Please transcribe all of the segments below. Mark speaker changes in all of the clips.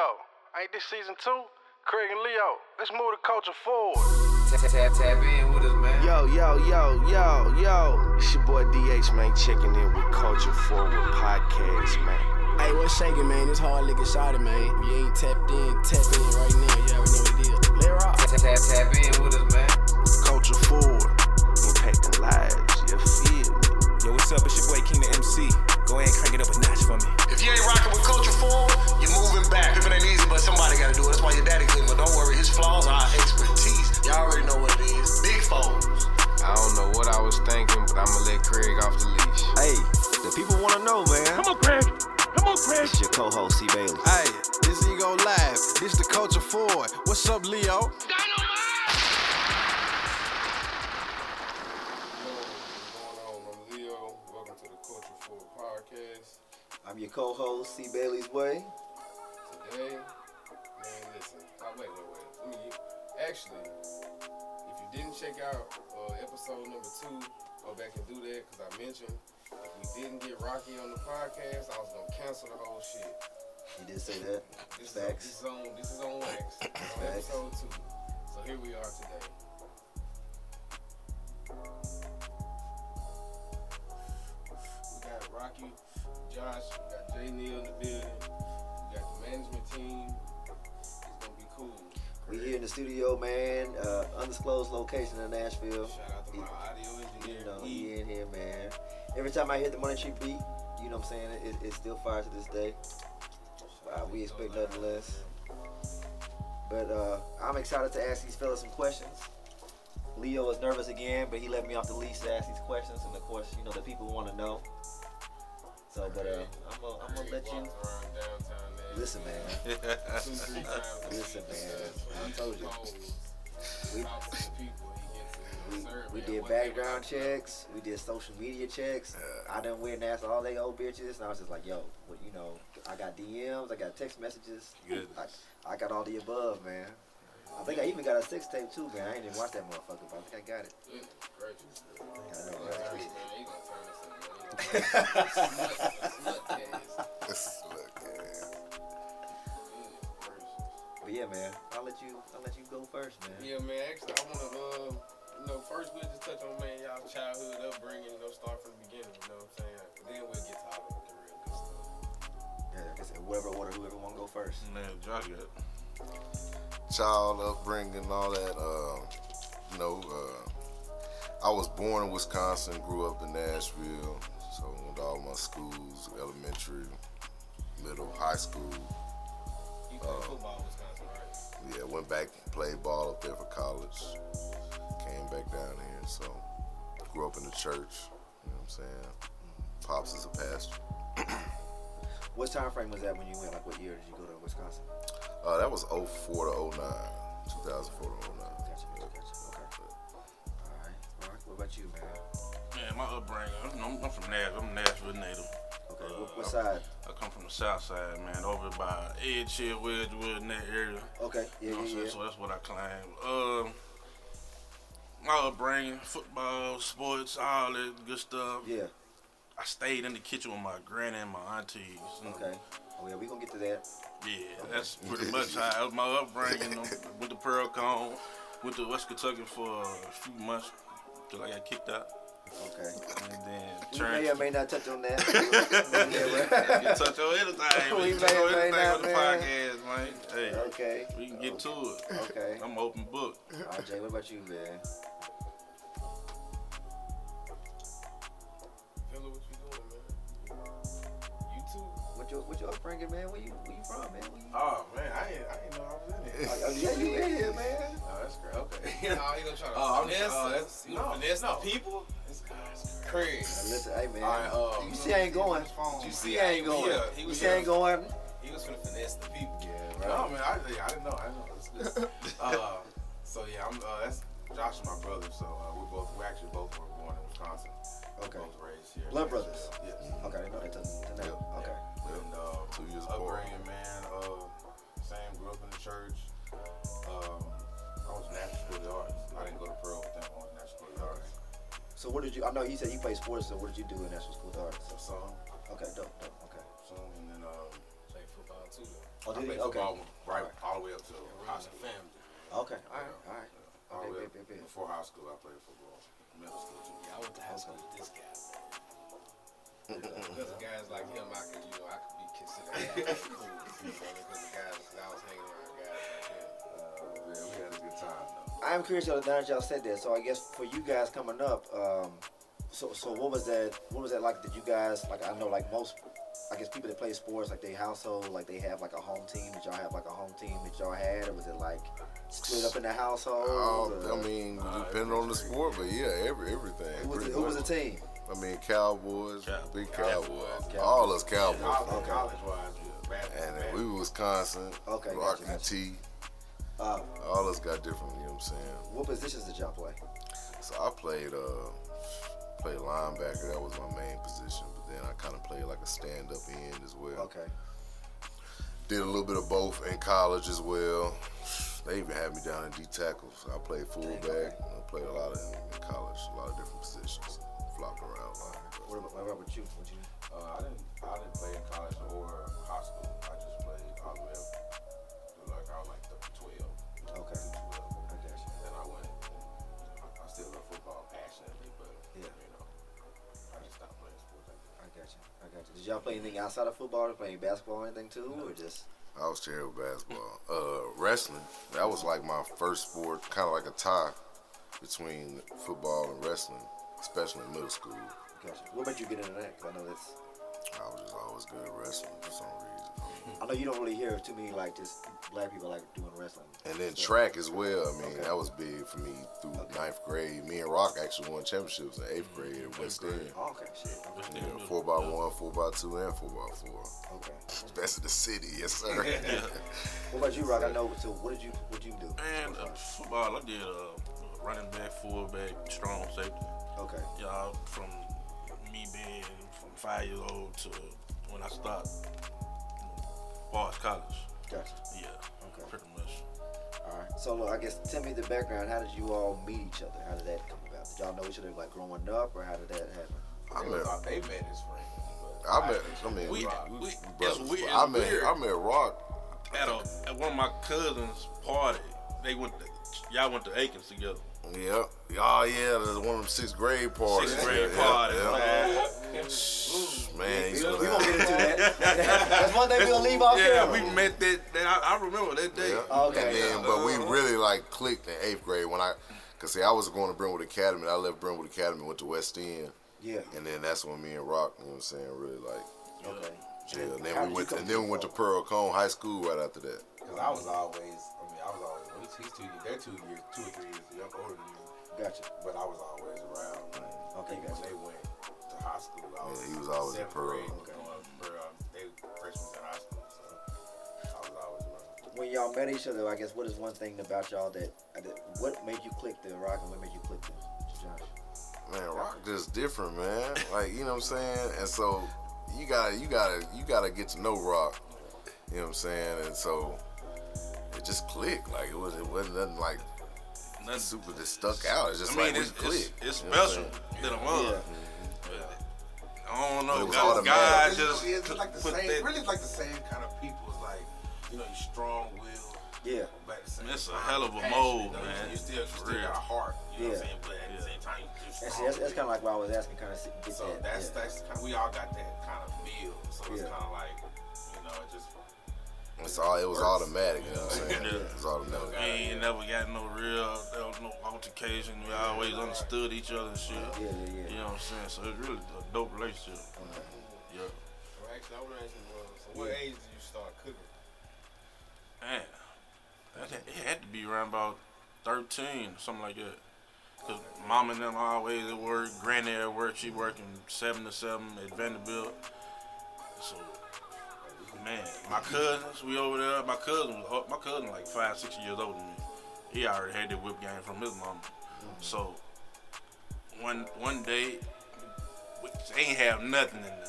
Speaker 1: yo, ain't this season two? Craig and Leo, let's move the culture forward.
Speaker 2: Tap, tap, tap in with us, man.
Speaker 1: Yo, yo, yo, yo, yo. It's your boy DH, man, checking in with Culture Forward Podcast, man.
Speaker 3: Hey, what's shaking, man? It's hard looking shotty, man. If you ain't tapped in, tap in right now. You already know what it is. Let it rock.
Speaker 2: Tap, tap, tap in with us, man.
Speaker 1: Culture Forward, impacting lives, you feel me?
Speaker 4: Yo, what's up? It's your boy King the MC. Go ahead and crank it up a notch for me.
Speaker 5: If you ain't rocking with culture forward, you're moving back. If it ain't easy, but somebody gotta do it. That's why your daddy clean. But don't worry, his flaws are our expertise. Y'all already know what it is. Big foes.
Speaker 2: I don't know what I was thinking, but I'ma let Craig off the leash.
Speaker 6: Hey, the people want to know, man.
Speaker 1: Come on, Craig. Come on, Craig.
Speaker 6: It's your co-host C Bailey.
Speaker 1: Hey, this Ego Live. This is the Culture Forward. What's up, Leo?
Speaker 6: Your co-host C Bailey's way.
Speaker 7: Today, man, listen. Oh, wait, wait, wait. Let me. Actually, if you didn't check out uh, episode number two, go back and do that because I mentioned if we didn't get Rocky on the podcast, I was gonna cancel the whole shit.
Speaker 6: He did say that.
Speaker 7: This,
Speaker 6: Facts.
Speaker 7: Is, this is on. This is on wax. It's on
Speaker 6: Facts.
Speaker 7: episode two. So here we are today. We got Rocky, Josh, we got Jay Neal in the building. We got the management team. It's gonna be cool.
Speaker 6: We here in the studio, man. Uh, undisclosed location in Nashville.
Speaker 7: Shout out to my audio
Speaker 6: You
Speaker 7: engineer.
Speaker 6: know,
Speaker 7: E.
Speaker 6: he in here, man. Every time I hear the Money Tree beat, you know what I'm saying? It, it's still fire to this day. Uh, we expect nothing less. But uh, I'm excited to ask these fellas some questions. Leo is nervous again, but he let me off the leash to ask these questions, and of course, you know the people want to know. So, but uh, I'm gonna I'm gonna let you
Speaker 7: Walks around
Speaker 6: listen, man.
Speaker 7: Two, three times a
Speaker 6: Listen,
Speaker 7: week.
Speaker 6: man. I told you. We-
Speaker 7: talks to the people. He gets to
Speaker 6: We, we did background checks. We did social media checks. I done went and asked all they old bitches, and I was just like, "Yo, well, you know, I got DMs, I got text messages. I, I got all the above, man. I think I even got a sex tape too, man. I ain't even watched that motherfucker, but I think I got it.
Speaker 7: Goodness gracious.
Speaker 6: I know, right? But yeah, man, I'll let you. I'll let you go first, man.
Speaker 7: Yeah, man. Actually, I wanna, uh, you know, first we'll just touch on man y'all childhood upbringing. You know, start from the beginning. You know what I'm saying? Then we'll get to all the real good stuff.
Speaker 6: Yeah, like I guess whoever order, whoever want to go first.
Speaker 8: Man, Josh it.
Speaker 9: child upbringing all that. Um, you know, uh, I was born in Wisconsin, grew up in Nashville, so went to all my schools, elementary, middle, high school.
Speaker 7: You play football in Wisconsin, right?
Speaker 9: Yeah, went back played ball up there for college. Came back down here, so grew up in the church. You know what I'm saying? Pops is a pastor.
Speaker 6: What time frame was that when you went? Like, what year did you go to Wisconsin?
Speaker 9: Uh, that was 04 to 09, 2004 to 09.
Speaker 6: Gotcha, gotcha. Okay. All right, Rock. What about you, man?
Speaker 8: Man, my upbringing, I'm, I'm from Nashville. I'm Nashville native.
Speaker 6: Okay.
Speaker 8: Uh,
Speaker 6: what, what side?
Speaker 8: I come from the south side, man, over by Edge Hill, Wedgewood, in that area.
Speaker 6: Okay. Yeah,
Speaker 8: You know
Speaker 6: yeah, yeah.
Speaker 8: So that's what I claim. Um, my upbringing, football, sports, all that good stuff.
Speaker 6: Yeah.
Speaker 8: I stayed in the kitchen with my granny and my aunties.
Speaker 6: Okay. Oh yeah, we gonna get to that.
Speaker 8: Yeah, that's pretty much how my upbringing. You know, with the Pearl-Cohn, went to West Kentucky for a few months till I got kicked out,
Speaker 6: Okay.
Speaker 8: and then
Speaker 6: We may or may not touch on that. yeah,
Speaker 8: You touch on anything.
Speaker 6: We
Speaker 8: We
Speaker 6: may
Speaker 8: on
Speaker 6: or may not,
Speaker 8: on the
Speaker 6: man.
Speaker 8: podcast, man. Hey,
Speaker 6: okay.
Speaker 8: we can get to it.
Speaker 6: Okay.
Speaker 8: I'm open book.
Speaker 6: All right, Jay. What about you, man?
Speaker 7: Too?
Speaker 6: What your what your upbringing, man? Where you where you from, man? Where you,
Speaker 7: Oh man, I ain't, I ain't know I was in here.
Speaker 6: oh, yeah, you in here, man?
Speaker 7: Oh, that's great. Okay.
Speaker 10: Oh, he gonna try to
Speaker 7: Oh, I'm-
Speaker 10: finesse
Speaker 7: oh, that's-
Speaker 10: You
Speaker 7: no,
Speaker 10: finesse
Speaker 7: no.
Speaker 10: the people?
Speaker 7: That's that's
Speaker 10: Craig.
Speaker 6: Now, listen, hey, man.
Speaker 7: All right, uh,
Speaker 6: you see, I ain't going. You see, I ain't going.
Speaker 10: Yeah, he
Speaker 6: you see, I ain't going.
Speaker 10: He was gonna finesse the people.
Speaker 6: Yeah, right.
Speaker 7: No, man, I, I didn't know. I didn't know. That's good. uh, so yeah, I'm. Uh, that's Josh is my brother. So uh, we both. We actually both were born in Wisconsin.
Speaker 6: Okay.
Speaker 7: Both raised here.
Speaker 6: Blood brothers?
Speaker 7: Yes.
Speaker 6: Okay, I know that till till now. Okay.
Speaker 7: And uh,
Speaker 9: Two years apart.
Speaker 7: upbringing, man. Uh, same. Grew up in the church. Um, I was National School of the Arts. I didn't go to Pearl with them. I was National School of the Arts.
Speaker 6: So what did you? I know you said you played sports. So what did you do in National School of the Arts?
Speaker 7: So some,
Speaker 6: Okay, dope, dope. Okay.
Speaker 7: some, and then um,
Speaker 10: Play football too. though.
Speaker 6: Oh,
Speaker 11: I
Speaker 6: did he?
Speaker 11: played
Speaker 6: Okay.
Speaker 11: football right
Speaker 6: Alright.
Speaker 11: all the way up to high school.
Speaker 6: Okay. All right. All right.
Speaker 11: All the way
Speaker 6: bet, bet, bet.
Speaker 11: before high school, I played football. Middle school too.
Speaker 10: Yeah, I went to high school with this guy.
Speaker 7: Because of guys like him, I could, you know, I could be considered cool. You know, because of guys, because I was hanging around guys like him.
Speaker 11: Yeah, we had a good time though.
Speaker 6: I am curious, y'all, now that y'all said that. So I guess for you guys coming up, um, so so what was that? What was that like? Did you guys like? I know like most, I guess people that play sports, like they household, like they have like a home team. Did y'all have like a home team that y'all had, or was it like split up in the household?
Speaker 9: Uh, I mean, depending on the sport, but yeah, every everything.
Speaker 6: who was, the, who was the team?
Speaker 9: I mean, Cowboys,
Speaker 8: Cowboys.
Speaker 9: big Cowboys.
Speaker 6: Cowboys.
Speaker 9: All us Cowboys.
Speaker 11: College, college wise, yeah.
Speaker 9: And then we were Wisconsin,
Speaker 6: Okay,
Speaker 9: Rocky
Speaker 6: gotcha, gotcha.
Speaker 9: T.
Speaker 6: Uh,
Speaker 9: All us got different, you know what I'm saying?
Speaker 6: what positions did y'all play?
Speaker 9: So I played uh played linebacker, that was my main position, but then I kind of played like a stand-up end as well.
Speaker 6: Okay.
Speaker 9: Did a little bit of both in college as well. They even had me down in D tackles. I played fullback. I played a lot of in college, a lot of different positions, flopped around. a lot.
Speaker 6: What about, what about you? What you?
Speaker 11: Uh, I didn't, I didn't play in college or high school. I
Speaker 6: got you. Did y'all play anything outside of football? Playing basketball or anything too, or just?
Speaker 9: I was terrible at basketball. Uh, wrestling, that was like my first sport, kind of like a tie between football and wrestling, especially in middle school.
Speaker 6: Gotcha. What made you get into that? 'Cause I know that's.
Speaker 9: I was just always good at wrestling for some reason.
Speaker 6: I know you don't really hear too many like just black people like doing wrestling.
Speaker 9: And then
Speaker 6: So-
Speaker 9: track as well. I mean,
Speaker 6: Okay.
Speaker 9: that was big for me through ninth grade. Me and Rock actually won championships in eighth grade at West End.
Speaker 6: Oh, okay, shit. Okay.
Speaker 9: Yeah, four by one, four by two, and four by four.
Speaker 6: okay.
Speaker 9: Best of the city, yes sir. yeah.
Speaker 6: What about you, Rock? I know. So what did you what did you do?
Speaker 8: And uh, football, I did uh, running back, fullback, strong safety.
Speaker 6: Okay.
Speaker 8: Y'all from me being from five years old to when I stopped, you know, Bars College.
Speaker 6: Gotcha.
Speaker 8: Yeah,
Speaker 6: Okay.
Speaker 8: pretty much.
Speaker 6: All right. So look, I guess tell me the background. How did you all meet each other? How did that come about? Did y'all know each other like growing up, or how did that happen?
Speaker 9: I met,
Speaker 11: thought they met his friend.
Speaker 9: I met, I mean,
Speaker 8: We-
Speaker 9: we,
Speaker 8: we-
Speaker 9: we
Speaker 8: it's weird-
Speaker 9: I met,
Speaker 8: weird.
Speaker 9: I met Rock.
Speaker 8: At a at one of my cousins' party, they went to y'all went to Aikens together.
Speaker 9: Yeah, oh yeah, there's one of them sixth grade parties.
Speaker 8: Sixth grade
Speaker 9: yeah,
Speaker 8: party.
Speaker 9: yeah.
Speaker 8: man.
Speaker 9: Man,
Speaker 6: We,
Speaker 9: he's
Speaker 6: we
Speaker 9: gonna
Speaker 6: gonna get into that. That's one thing we'll leave off
Speaker 8: Yeah,
Speaker 6: camera.
Speaker 8: we met that. that I, I remember that day.
Speaker 9: Yeah.
Speaker 6: Oh, okay.
Speaker 9: And then, but we really like clicked in eighth grade when I, cause see, I was going to Brentwood Academy. I left Brentwood Academy, went to West End,
Speaker 6: Yeah.
Speaker 9: and then that's when me and Rock, you know what I'm saying, really like,
Speaker 6: Okay.
Speaker 9: yeah. And then
Speaker 6: did
Speaker 9: we went,
Speaker 6: come
Speaker 9: and then we went to Pearl-Cohn High School right after that.
Speaker 11: Because I was always, he's, he's two years, they're two years, two or three years young, older than you.
Speaker 6: Gotcha.
Speaker 11: But I was always around. Like,
Speaker 6: Okay,
Speaker 11: even
Speaker 6: gotcha.
Speaker 11: when they went to high school, I was,
Speaker 9: Yeah, he was always in
Speaker 11: seventh
Speaker 9: Pearl.
Speaker 11: grade, going up to Pearl. They freshmen in high school, so I was always around.
Speaker 6: When y'all met each other, I guess what is one thing about y'all that, that what made you click the Rock and what made you click the, Josh?
Speaker 9: Man, Rock just different, man. Like you know what I'm saying, and so you gotta, you gotta, you gotta get to know Rock. You know what I'm saying, and so it just clicked. Like it was, it wasn't nothing like
Speaker 8: Nothing-
Speaker 9: super that stuck out. It's just
Speaker 8: I mean,
Speaker 9: like
Speaker 8: it's,
Speaker 9: we clicked.
Speaker 8: it's, it's
Speaker 9: You know what I'm
Speaker 8: special
Speaker 9: saying?
Speaker 8: than a mug. I don't know.
Speaker 9: it was
Speaker 8: God. God
Speaker 11: It's,
Speaker 8: just
Speaker 11: it's just like the
Speaker 8: put
Speaker 11: same,
Speaker 8: that.
Speaker 11: really it's like the same kind of people. It's like, you know, you strong willed,
Speaker 6: Yeah.
Speaker 11: but at the same
Speaker 8: It's a hell of a mold,
Speaker 11: you know,
Speaker 8: man.
Speaker 11: You still, you still got a heart, you know what
Speaker 6: Yeah.
Speaker 11: I'm saying? But at the same time, you just
Speaker 6: And see, that's, that's kind of like what I was asking, kind of get
Speaker 11: So
Speaker 6: that.
Speaker 11: that's
Speaker 6: yeah.
Speaker 11: that's kind of, we all got that kind of feel. So it's
Speaker 6: Yeah.
Speaker 11: kind of like, you know, it just
Speaker 9: It's all, it was automatic. You know what I'm saying?
Speaker 8: Yeah.
Speaker 9: It was automatic.
Speaker 8: We ain't never got no real, there was no altercation. We always understood each other and shit.
Speaker 6: Yeah, yeah, yeah.
Speaker 8: You know what I'm saying? So it's really a dope relationship. Yeah.
Speaker 7: Well, actually, I want to ask you, uh, so what age did you start cooking?
Speaker 8: Man, that, it had to be around about 13, something like that. Cause mom and them always at work, granny at work, she working seven to seven at Vanderbilt. So, man, my cousins, we over there. My cousin was, my cousin like five, six years older than me. He already had that whip game from his mama. So, one one day, they ain't have nothing in there.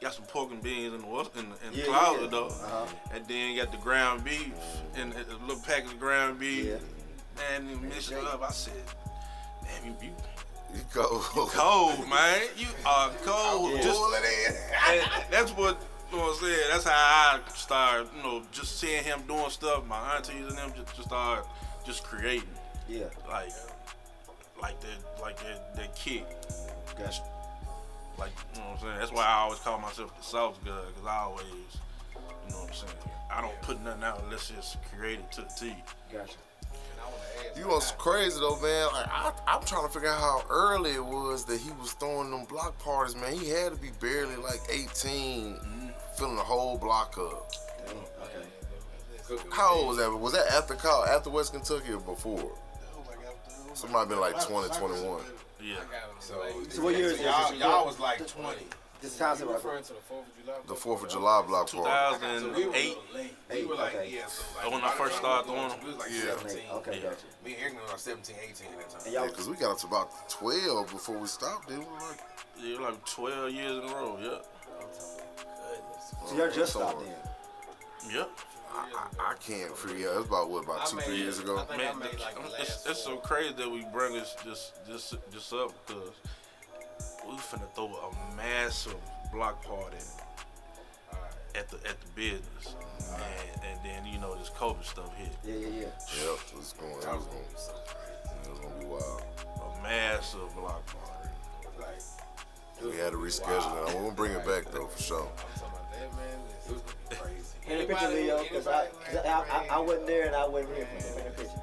Speaker 8: Got some pork and beans in the in the, in the
Speaker 6: Yeah,
Speaker 8: closet
Speaker 6: yeah.
Speaker 8: though,
Speaker 6: Uh-huh.
Speaker 8: and then got the ground beef and a little package of ground beef.
Speaker 6: Yeah.
Speaker 8: Man, you mix it up. I said, damn, you, you
Speaker 9: You go.
Speaker 8: cold, man. You are cold. Just,
Speaker 11: pull it in.
Speaker 8: and that's what You know what I'm saying? That's how I started, you know, just seeing him doing stuff. My aunties and them just, just started just creating.
Speaker 6: Yeah.
Speaker 8: Like, like that, like that, that kick.
Speaker 6: Gotcha.
Speaker 8: Like, you know what I'm saying? That's why I always call myself the South guy, because I always, you know what I'm saying? I don't put nothing out unless it's created to the T.
Speaker 6: Gotcha.
Speaker 9: You know what's crazy though, man? Like I, I'm trying to figure out how early it was that he was throwing them block parties, man. He had to be barely like 18, mm-hmm. Filling the whole block up.
Speaker 6: Okay.
Speaker 9: How old was that? Was that after college, after West Kentucky or before? Somebody been like 20, 21.
Speaker 8: Yeah.
Speaker 10: So,
Speaker 6: So what year is
Speaker 10: y'all, y'all was like 20.
Speaker 6: This time
Speaker 7: You referring to the Fourth of July?
Speaker 9: The Fourth of July block party.
Speaker 8: 2008.
Speaker 10: We were like,
Speaker 6: Okay.
Speaker 10: yeah, so like,
Speaker 8: Oh, when I first started doing them,
Speaker 10: We was like
Speaker 9: Yeah.
Speaker 10: 17.
Speaker 6: Okay,
Speaker 8: Yeah.
Speaker 6: gotcha.
Speaker 10: Me and Eric was like 17, 18 at that time.
Speaker 6: And
Speaker 9: Yeah, because we got up to about 12 before we stopped. Didn't we? Like,
Speaker 8: Yeah, like 12 years in a row. Yep.
Speaker 6: So y'all just stopped then.
Speaker 8: Yep.
Speaker 9: I, I, I can't figure out. It was about, what, about
Speaker 10: I
Speaker 9: two,
Speaker 10: made-
Speaker 9: three years ago?
Speaker 10: I think I
Speaker 8: Man,
Speaker 10: made like
Speaker 8: it's, it's so crazy that we bring this this this this up because we finna throw a massive block party at the at the business, and and then you know this COVID stuff hit.
Speaker 6: Yeah, yeah, yeah.
Speaker 9: Yep, it was going, it was going, it was going to be wild.
Speaker 8: A massive block party.
Speaker 9: We had to reschedule it. I'm going to bring it back, though, for sure.
Speaker 7: I'm talking about that, man. It was crazy.
Speaker 6: Paint a picture, Leo, because I, cause I, I, I wasn't there and I wasn't here for paint a picture.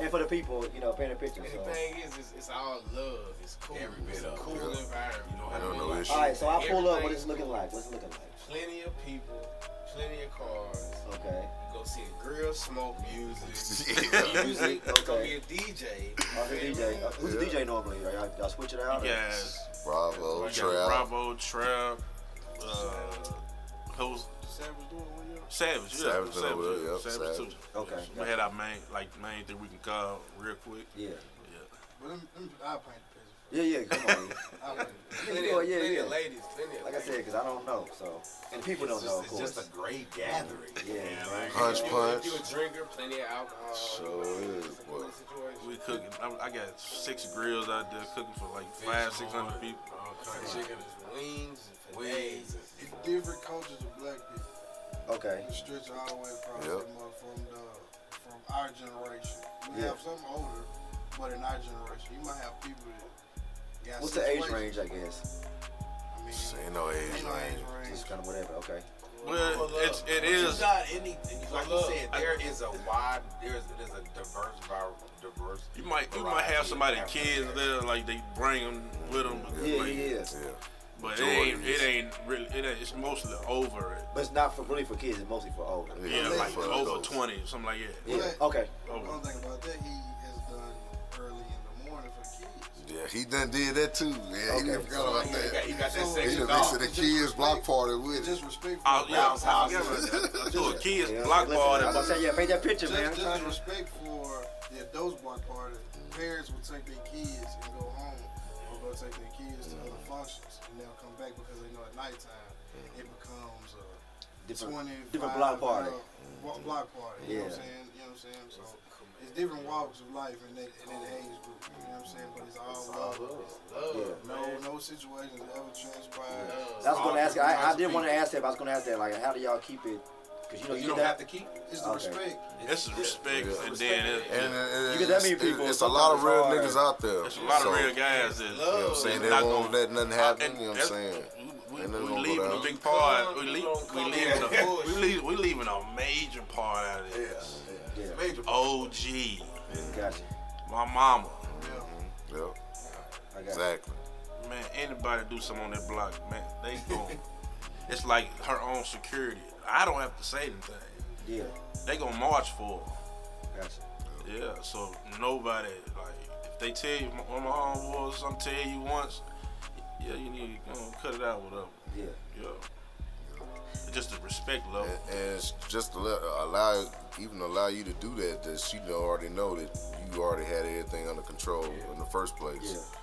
Speaker 6: And for the people, you know, paint a picture.
Speaker 7: And
Speaker 6: So.
Speaker 7: the thing is, it's, it's all love. It's cool.
Speaker 10: Every bit
Speaker 7: it's a cool
Speaker 9: yeah.
Speaker 7: environment. You know
Speaker 9: I don't know
Speaker 7: mean?
Speaker 9: this
Speaker 6: All right, so I pull up. What it's looking like? What's it looking like?
Speaker 7: Plenty of people, plenty of cars.
Speaker 6: Okay.
Speaker 7: You go see a grill, smoke music.
Speaker 9: Yeah.
Speaker 7: music. It's gonna be a DJ.
Speaker 6: Oh, the DJ. Uh, who's the DJ normally? Y'all, y'all- y'all switch it out? or-
Speaker 8: You guys,
Speaker 9: Bravo,
Speaker 8: we
Speaker 9: Trap.
Speaker 8: Bravo, Trap, uh, who's
Speaker 7: Savage doing one year.
Speaker 8: Savage? Yeah,
Speaker 9: Savage been over there, yep,
Speaker 8: Savage,
Speaker 9: Savage.
Speaker 8: too.
Speaker 6: Okay.
Speaker 8: We had our main like main thing we can call real quick.
Speaker 6: Yeah.
Speaker 8: Yeah.
Speaker 12: But let me, let me, I'll paint the picture.
Speaker 6: Yeah, yeah. Come on.
Speaker 12: I'll paint the picture.
Speaker 7: Plenty, of,
Speaker 6: yeah,
Speaker 7: plenty
Speaker 6: yeah.
Speaker 7: of ladies. Plenty of
Speaker 6: Like I said, because I don't know. So, and people don't
Speaker 10: It's
Speaker 6: know, of
Speaker 10: just,
Speaker 6: course.
Speaker 10: it's just a great gathering.
Speaker 6: Yeah.
Speaker 10: man.
Speaker 9: Punch,
Speaker 7: you-
Speaker 9: punch.
Speaker 7: If you a drinker, plenty of alcohol.
Speaker 9: Sure is, boy.
Speaker 7: good.
Speaker 8: We cooking. I, I got six grills out there cooking for like five, six hundred people.
Speaker 10: All kinds of
Speaker 7: Chicken, wings, and
Speaker 10: Wings.
Speaker 12: It's different cultures of black people.
Speaker 6: Okay.
Speaker 12: You stretch all the way across
Speaker 9: Yep.
Speaker 12: the uh, mother- from the from our generation. We
Speaker 6: Yeah.
Speaker 12: have some older, but in our generation, you might have people that got
Speaker 6: What's the age range, I guess?
Speaker 12: I mean,
Speaker 9: Ain't no age
Speaker 12: ain't no
Speaker 9: range.
Speaker 12: age range.
Speaker 6: Just kind of whatever. Okay.
Speaker 8: Well, it's it
Speaker 10: You
Speaker 8: is.
Speaker 10: got any, like you
Speaker 7: love.
Speaker 10: said, there is a wide, there's there's a diverse, var- diverse.
Speaker 8: You might you might have somebody kids there like they bring them with them.
Speaker 6: Yeah,
Speaker 8: like,
Speaker 6: yeah, yeah.
Speaker 9: Yeah.
Speaker 8: But it ain't it ain't really it ain't, it's mostly over it.
Speaker 6: But it's not for really for kids. It's mostly for older.
Speaker 8: Yeah,
Speaker 12: Yeah,
Speaker 8: like
Speaker 9: for
Speaker 8: over
Speaker 9: adults.
Speaker 8: twenty something like that.
Speaker 6: Yeah.
Speaker 12: But-
Speaker 6: Okay.
Speaker 12: One
Speaker 8: Over.
Speaker 12: thing about that, he has done early in the morning for kids.
Speaker 9: Yeah, he done did that too. Yeah, he
Speaker 6: Okay.
Speaker 9: didn't forgot about
Speaker 10: He got,
Speaker 9: that.
Speaker 10: he got that
Speaker 12: So-
Speaker 9: He
Speaker 10: section
Speaker 9: done mixed
Speaker 10: off.
Speaker 9: the kids block party with it.
Speaker 12: just respect for
Speaker 8: Oh
Speaker 12: the
Speaker 8: yeah,
Speaker 10: Bounce house.
Speaker 8: yeah, I do a kids
Speaker 6: Yeah,
Speaker 8: block
Speaker 6: listen,
Speaker 8: party.
Speaker 6: I was gonna say, yeah, paint that picture,
Speaker 12: Just,
Speaker 6: trying
Speaker 12: just respect for the adults block party. Parents would take their kids and go home, or go take their kids to other functions, and they'll come back because they know at nighttime it becomes a
Speaker 6: Different-
Speaker 12: 25
Speaker 6: different block party.
Speaker 12: girl blo- block party. You know what I'm saying? You know what I'm saying? So it's different walks of life in that, in that age group. You know what I'm saying? But it's all love.
Speaker 7: Love,
Speaker 12: No,
Speaker 7: man.
Speaker 12: no situations ever transpired.
Speaker 6: I was gonna ask. I, I did want to ask that. But I was gonna ask that. Like, how do y'all keep it? Because you know,
Speaker 10: You
Speaker 6: you,
Speaker 10: don't
Speaker 6: get
Speaker 10: have to keep.
Speaker 12: It's the
Speaker 6: Okay.
Speaker 12: respect.
Speaker 8: It's the respect,
Speaker 9: Yeah.
Speaker 8: and then it,
Speaker 9: And, and
Speaker 6: You get that many
Speaker 9: it's-
Speaker 6: people,
Speaker 9: It's a lot of real
Speaker 6: it's
Speaker 9: niggas out there.
Speaker 8: it's a lot
Speaker 9: So,
Speaker 8: of real guys that
Speaker 9: You know what I'm saying? They
Speaker 8: not
Speaker 9: won't
Speaker 8: gonna-
Speaker 9: let nothing happen. You know what I'm saying?
Speaker 8: We,
Speaker 9: Ain't nothing
Speaker 8: we
Speaker 9: gonna go
Speaker 8: leaving a big part. We,
Speaker 7: You
Speaker 8: leave, we
Speaker 7: come
Speaker 8: leaving
Speaker 7: in
Speaker 8: a,
Speaker 7: bullshit.
Speaker 8: we leave, we leaving a major part out of this.
Speaker 6: Yeah.
Speaker 10: Major.
Speaker 8: OG,
Speaker 6: Gotcha.
Speaker 8: my mama, mm-hmm.
Speaker 9: Yep,
Speaker 6: I got.
Speaker 9: exactly.
Speaker 8: man. Anybody do something on that block, man, they gon' It's like her own security. I don't have to say anything.
Speaker 6: Yeah.
Speaker 8: They gonna march for her.
Speaker 6: Gotcha.
Speaker 8: Yeah, so nobody like if they tell you one of my homeboys something tell you once, yeah, you need to um, cut it out, whatever.
Speaker 6: Yeah.
Speaker 8: Yeah. Just the respect level.
Speaker 9: And, and just to let, allow, even allow you to do that, that she know, already know that you already had everything under control in the first place.
Speaker 6: Yeah.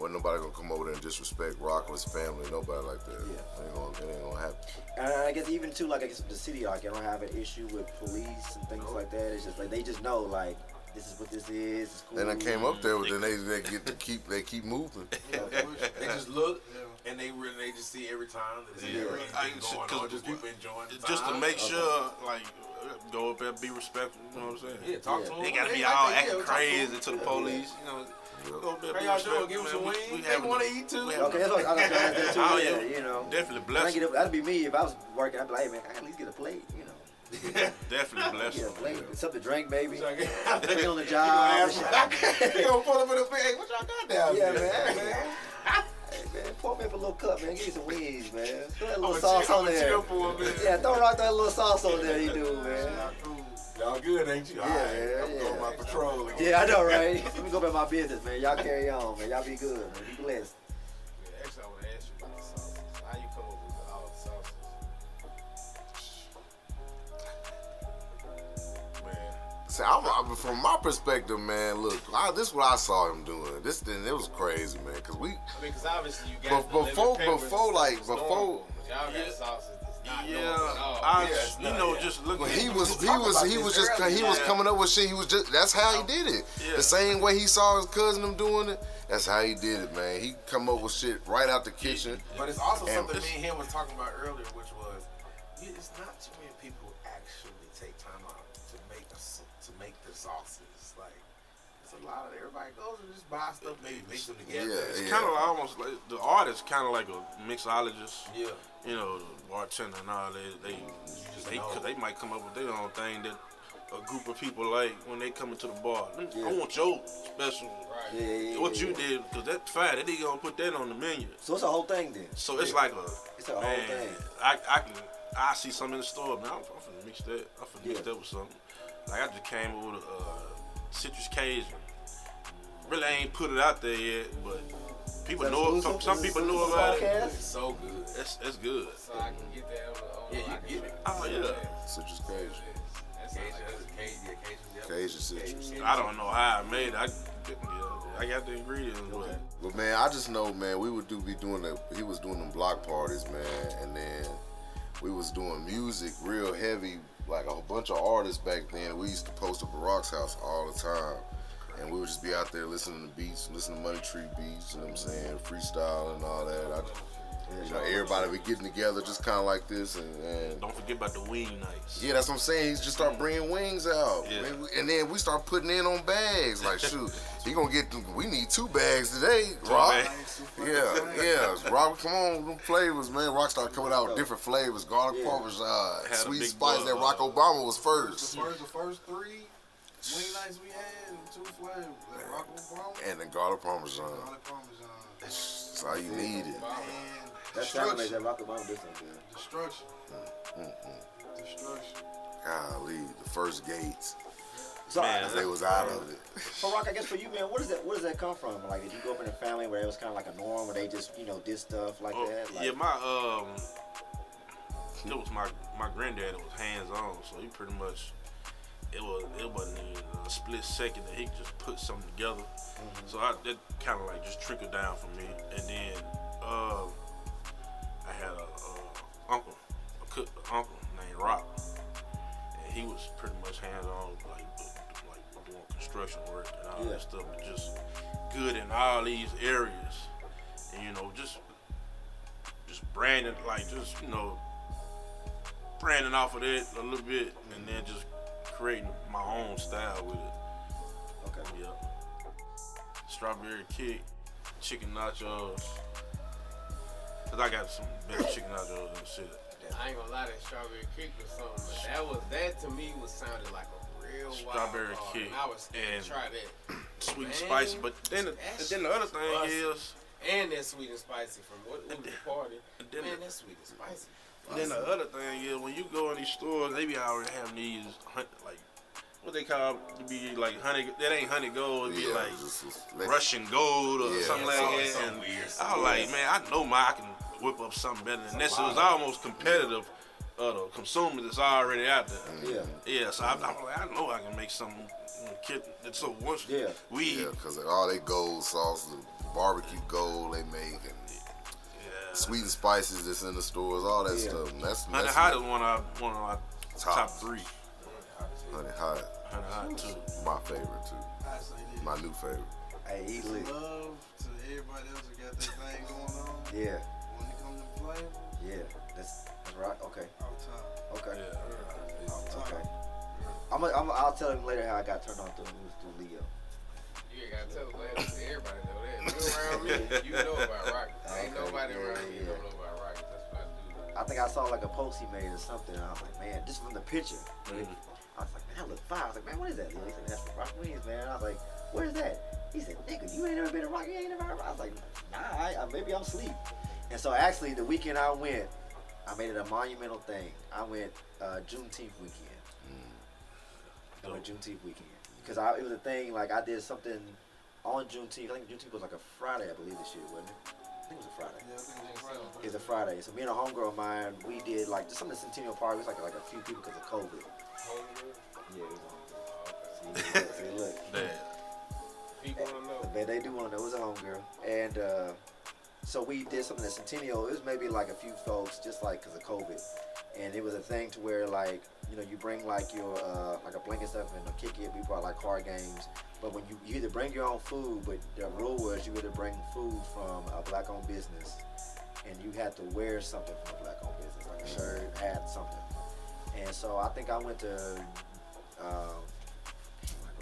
Speaker 9: Wasn't nobody gonna come over there and disrespect Rockless family, nobody like that.
Speaker 6: Yeah.
Speaker 9: It ain't gonna, it ain't gonna happen.
Speaker 6: And I guess even too, like I guess the city, like I don't have an issue with police and things like that. It's just like they just know, like this is what this is. It's cool.
Speaker 9: Then I came up there, but then they they get to keep they keep moving.
Speaker 11: they just look and they really they just see every time that
Speaker 8: Yeah.
Speaker 11: anything
Speaker 8: I-
Speaker 11: going
Speaker 8: cause-
Speaker 11: on. Just people enjoying the
Speaker 8: Just to make sure, like, go up there, be respectful. You know what I'm saying?
Speaker 11: Yeah, talk to 'em.
Speaker 8: They gotta be
Speaker 11: like
Speaker 8: all
Speaker 11: that,
Speaker 8: acting
Speaker 11: talk to 'em.
Speaker 8: crazy to the police. You know, go up there,
Speaker 11: How
Speaker 8: be
Speaker 11: y'all
Speaker 8: respectful.
Speaker 11: doing? Give 'em
Speaker 8: man.
Speaker 11: some
Speaker 8: We-
Speaker 11: wings.
Speaker 8: we
Speaker 11: They wanna eat too.
Speaker 8: we
Speaker 6: Okay, that's what I got oh, that too.
Speaker 8: Oh,
Speaker 6: yeah,
Speaker 8: yeah.
Speaker 6: you know.
Speaker 8: Definitely
Speaker 6: Can I
Speaker 8: blessed.
Speaker 6: that'd be me if I was working. I'd be like, hey man, I at least get a plate, you know.
Speaker 8: Definitely blessed.
Speaker 6: Get a plate, something to drink, baby.
Speaker 11: So
Speaker 6: Put on the job.
Speaker 11: gonna
Speaker 6: and
Speaker 11: ask
Speaker 6: shit.
Speaker 11: You gonna pull up in the bag? Hey, what y'all got down
Speaker 6: Yeah,
Speaker 11: there?
Speaker 6: man, man. Hey man, pour me up a little cup, man. Give me some wings, man. Throw that little
Speaker 11: I'ma
Speaker 6: sauce
Speaker 11: chill-
Speaker 6: on
Speaker 11: I'ma
Speaker 6: there.
Speaker 11: chill for a.
Speaker 6: Yeah, throw right that little sauce on there, you do, man.
Speaker 11: Y'all good, ain't you?
Speaker 6: Yeah,
Speaker 11: All right,
Speaker 6: yeah,
Speaker 11: I'm
Speaker 6: yeah.
Speaker 11: going my patrol again.
Speaker 6: Yeah, I know, right? Let me go about my business, man. Y'all carry on, man. Y'all be good, man. Be blessed.
Speaker 7: Yeah, actually, I want to ask you about the sauces. How you come up with all the sauces?
Speaker 8: Man,
Speaker 9: See, I'm, from my perspective, man. Look, I, this is what I saw him doing. This thing, it was crazy, man. Cause we,
Speaker 7: I mean, because obviously you
Speaker 9: But
Speaker 7: got the lemon
Speaker 9: before- before, like, before-
Speaker 7: normal, y'all got sauces that's not
Speaker 8: yeah,
Speaker 7: normal.
Speaker 8: I,
Speaker 11: Yeah, it's
Speaker 8: you
Speaker 11: not,
Speaker 8: know,
Speaker 11: yeah.
Speaker 8: just looking.
Speaker 9: Well, he was he was he was just
Speaker 11: earlier.
Speaker 9: he was
Speaker 8: Yeah.
Speaker 9: coming up with shit. He was just that's how he did it.
Speaker 8: Yeah.
Speaker 9: The same way he saw his cousin them doing it. That's how he did it, man. He come up with shit right out the kitchen.
Speaker 11: But it's also
Speaker 9: And
Speaker 11: something
Speaker 9: it's-
Speaker 11: me and him was talking about earlier, which was, it's not too many people actually take time out to make a, s- to make the sauces. Like it's a lot of everybody goes and just buy stuff, maybe mix them together.
Speaker 9: Yeah,
Speaker 8: It's
Speaker 9: yeah.
Speaker 8: kind of like almost like the artist, kind of like a mixologist.
Speaker 11: yeah.
Speaker 8: You know, the bartender and all they they
Speaker 11: just
Speaker 8: they,
Speaker 11: know.
Speaker 8: they might come up with their own thing that a group of people like when they come into the bar. I want your special.
Speaker 7: Right.
Speaker 6: Yeah, yeah, yeah.
Speaker 8: What
Speaker 6: yeah,
Speaker 8: you
Speaker 6: yeah.
Speaker 8: did, because that's fine. They gonna put that on the menu.
Speaker 6: So it's a whole thing then.
Speaker 8: So it's like a
Speaker 6: It's a whole thing.
Speaker 8: I, I can I see something in the store, man. I'm, I'm finna mix that. I'm finna mix
Speaker 6: Yeah.
Speaker 8: that with something. Like I just came up with a uh, citrus Cajun. Really ain't put it out there yet, but people
Speaker 6: Is that
Speaker 8: know it.
Speaker 6: exclusive?
Speaker 8: Some, some
Speaker 6: Is it
Speaker 8: people know
Speaker 6: exclusive
Speaker 8: about it.
Speaker 6: podcast?
Speaker 11: It's so good.
Speaker 8: It's, it's good.
Speaker 7: So I can get that on the. On
Speaker 11: Yeah,
Speaker 7: I
Speaker 11: you
Speaker 7: can
Speaker 11: get it.
Speaker 8: Oh yeah.
Speaker 9: Citrus Cajun.
Speaker 7: That sounds
Speaker 11: Cajun,
Speaker 7: like
Speaker 11: that's Cajun, yeah, Cajun, yeah.
Speaker 9: Cajun citrus.
Speaker 8: I don't know how I made it. I, yeah, I got the ingredients, but
Speaker 9: But man, I just know, man, we would do be doing the he was doing them block parties, man, and then we was doing music real heavy, like a whole bunch of artists back then. We used to post up at Rock's house all the time. And we would just be out there listening to beats, listening to Money Tree beats, you know what I'm saying, freestyle and all that. I, you know, everybody be getting together just kind of like this, and, and
Speaker 8: don't forget about the wing nights.
Speaker 9: yeah, that's what I'm saying. He just start bringing wings out,
Speaker 8: Yeah.
Speaker 9: Man, we- and then we start putting in on bags. Like, shoot, he gonna get. Them, we need two bags today, Rock.
Speaker 8: bags.
Speaker 9: Yeah, yeah. Rock, come on, them flavors, man. Rock started coming out with different flavors: garlic parmesan, sweet spice.
Speaker 8: boy,
Speaker 9: That
Speaker 8: uh,
Speaker 9: Rock Obama was
Speaker 12: The
Speaker 9: first,
Speaker 12: first, the first three wing nights we had, and two flavors, that Rock
Speaker 9: and the garlic parmesan.
Speaker 12: garlic parmesan,
Speaker 9: That's all you needed.
Speaker 12: and
Speaker 6: That sounds
Speaker 12: destruction.
Speaker 6: that Rock Obama business, man.
Speaker 12: Destruction.
Speaker 9: Mm-hmm.
Speaker 12: Destruction.
Speaker 9: Golly, the first gates.
Speaker 6: So,
Speaker 8: Man,
Speaker 9: they was out of it.
Speaker 6: For Rock, I guess for you, man, where does that where does that come from? Like, did you grow up in a family where it was kind of like a norm, where they just you know did stuff like
Speaker 8: Oh,
Speaker 6: that? Like,
Speaker 8: yeah, my um, it was my my granddad. It was hands on, so he pretty much it was it wasn't even a split second that he could just put something together. So I that kind of like just trickled down for me, and then um, I had a, uh uncle, a cook uncle named Rock, and he was pretty much hands on, like like doing construction work and all
Speaker 6: Yeah.
Speaker 8: that stuff. but Just good in all these areas, and you know just just branding like just you know branding off of that a little bit and then just creating my own style with it.
Speaker 6: okay.
Speaker 8: Yeah. Strawberry kick, chicken nachos. Cause I got some better chicken nachos and shit.
Speaker 7: I ain't gonna lie, that strawberry kick was something, but that was that to me was sounded like a real
Speaker 8: Strawberry
Speaker 7: wild
Speaker 8: kick
Speaker 7: and I was
Speaker 8: and-
Speaker 7: to try that.
Speaker 8: Sweet and spicy. But then the, then the other thing
Speaker 7: busted.
Speaker 8: is
Speaker 7: And that sweet and spicy from what was the party? Man,
Speaker 8: the-
Speaker 7: that sweet and spicy.
Speaker 8: Then the other thing is when you go in these stores, they be already having these like what they call to be like honey. That ain't honey gold. It be
Speaker 9: Yeah,
Speaker 8: like
Speaker 9: just- just let-
Speaker 8: Russian gold or
Speaker 9: Yeah.
Speaker 8: something like that.
Speaker 11: something
Speaker 8: And
Speaker 11: weird.
Speaker 8: I was like, man, I know my I can whip up something better than this. It was almost competitive Uh, the consumer that's already out there.
Speaker 6: Yeah.
Speaker 8: Yeah, so I, I'm like, I know I can make something. you know, Kid, so once
Speaker 6: Yeah.
Speaker 8: we
Speaker 9: Yeah, because all they gold sauce, the barbecue gold they make, and
Speaker 8: yeah,
Speaker 9: sweet and spices that's in the stores, all that
Speaker 6: Yeah.
Speaker 9: stuff. That's,
Speaker 8: Honey
Speaker 9: that's
Speaker 8: Hot is one of one of our
Speaker 9: Top.
Speaker 8: top three.
Speaker 9: honey hot.
Speaker 8: Honey Hot too.
Speaker 9: my favorite too.
Speaker 12: I say this.
Speaker 9: My new favorite.
Speaker 6: Hey, he lit.
Speaker 12: Love to everybody else that got that thing going on.
Speaker 6: Yeah,
Speaker 12: When it comes to flavor,
Speaker 6: yeah. That's that's right. Okay,
Speaker 12: off top.
Speaker 6: okay,
Speaker 12: Off top.
Speaker 6: okay. I'm, a, I'm a, I'll tell him later how I got turned on to the news through Leo.
Speaker 7: You gotta tell us. Everybody know that. You around me, you know about Rockets. Ain't nobody around me, you don't know about Rockets. That's what I do.
Speaker 6: I think I saw like a post he made or something. And I was like, man, just from the picture. But it- I was like, man, that look fire. I was like, man, what is that? He said, that's the Rock Wings, man. I was like, where is that? He said, nigga, you ain't never been to Rock. You ain't never heard. I was like, nah, I, I, maybe I'm asleep. And so actually, the weekend I went, I made it a monumental thing. I went uh, Juneteenth weekend. I went Juneteenth weekend because I, it was a thing. Like I did something on Juneteenth. I think Juneteenth was like a Friday, I believe this year, wasn't it? I think it was a Friday.
Speaker 12: Yeah, I think it's Friday.
Speaker 6: It's a Friday. So me and a homegirl of mine, we did like just something Centennial Park. It was like like a few people because of COVID. Yeah, it was on. See, look, see, look.
Speaker 7: People wanna know.
Speaker 6: Man, they do want to know. It was a homegirl. And uh, so we did something at Centennial. It was maybe like a few folks, just like because of COVID. And it was a thing to where like, you know, you bring like your, uh, like a blanket stuff and a kick it. We brought like card games. But when you, you either bring your own food, but the rule was you either bring food from a black owned business and you had to wear something from a black owned business, like a shirt, hat, something. And so I think I went to, um,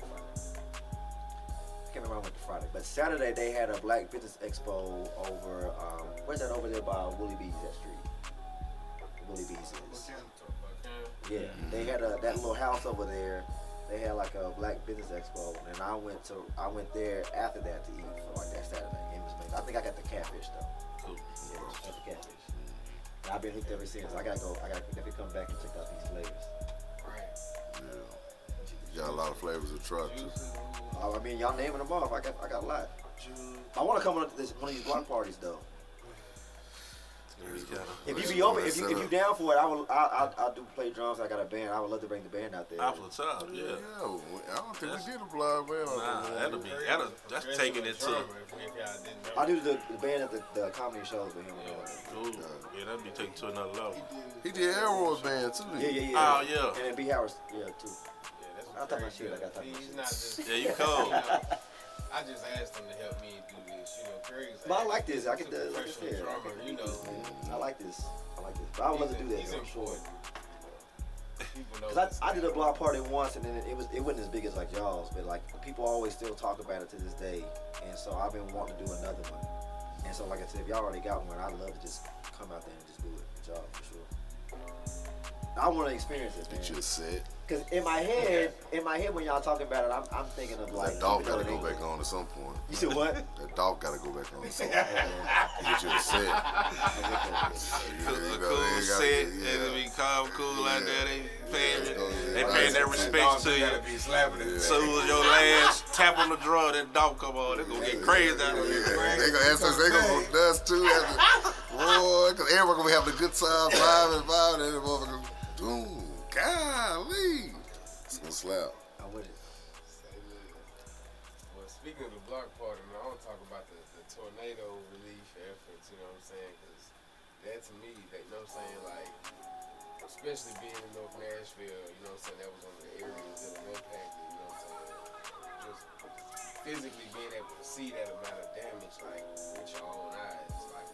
Speaker 6: I can't remember I went to Friday, but Saturday they had a Black Business Expo over. Um, where's that over there by Willie B's that street? Willie B's is. Yeah, they had a that little house over there. They had like a Black Business Expo, and I went to I went there after that to eat for like that Saturday. It was amazing. I think I got the catfish though.
Speaker 8: Cool.
Speaker 6: Yeah, got the catfish. And I've been hooked ever since. I gotta go. I gotta definitely come back and check out these flavors. Right.
Speaker 9: Yeah. You got a lot of flavors of truck too.
Speaker 6: Oh, I mean, y'all naming them off. I got I got a lot. I want to come on to this one of these block parties though. If you be open, if you if you down for it, I will. I I I do play drums. I got a band. I would love to bring the band out there.
Speaker 8: Off the top, yeah.
Speaker 9: Yeah, I don't think we did a blind man.
Speaker 8: Uh, nah, that'll be that'll that's taking it to.
Speaker 6: I do the, the band at the, the comedy shows with him.
Speaker 8: Ooh, uh, yeah, that'd be taken to another level.
Speaker 9: He did Elroy's band too.
Speaker 6: Yeah, yeah, yeah.
Speaker 8: Oh, yeah.
Speaker 6: And then B Howard, yeah, too. I thought my shit. I got
Speaker 7: He's
Speaker 6: that.
Speaker 7: not just.
Speaker 8: Yeah, you cold.
Speaker 7: I just asked him to help me do this. You know, Craig's.
Speaker 6: But I like this. I get
Speaker 7: he's a
Speaker 6: the like I
Speaker 7: professional
Speaker 6: said.
Speaker 7: drummer. You know,
Speaker 6: I like this. I like this. But I would love to do that.
Speaker 7: He's
Speaker 6: though, sure.
Speaker 7: important.
Speaker 6: Cause I, I did a block party once and then it, it was it wasn't as big as like y'all's, but like people always still talk about it to this day, and so I've been wanting to do another one. And so like I said, if y'all already got one, I'd love to just come out there and just do it for y'all for sure. I want to experience it, man.
Speaker 9: Get you a set.
Speaker 6: Cause in my head, in my head when y'all talking about it, I'm, I'm thinking of like
Speaker 9: That dog gotta go back on at some point.
Speaker 6: You said what?
Speaker 9: That dog gotta go back on at some point. Get you a set.
Speaker 8: A cool set, it'll be calm, cool out there. They paying, they paying their respects to you. Soon as your last tap on the drum, that dog come on, they gonna get crazy out
Speaker 9: They gonna ask us, they gonna go nuts too. Boy, cause everyone gonna be having a good time, live and vibe, and then motherfucker, dude, golly, it's gonna slap.
Speaker 6: With it.
Speaker 7: Well, speaking of the block party, man, I want to talk about the, the tornado relief efforts. You know what I'm saying? Because that to me, that, you know what I'm saying, like, especially being in North Nashville, you know what I'm saying, that was one of the areas that was impacted. You know what I'm saying? Just physically being able to see that amount of damage, like with your own eyes, like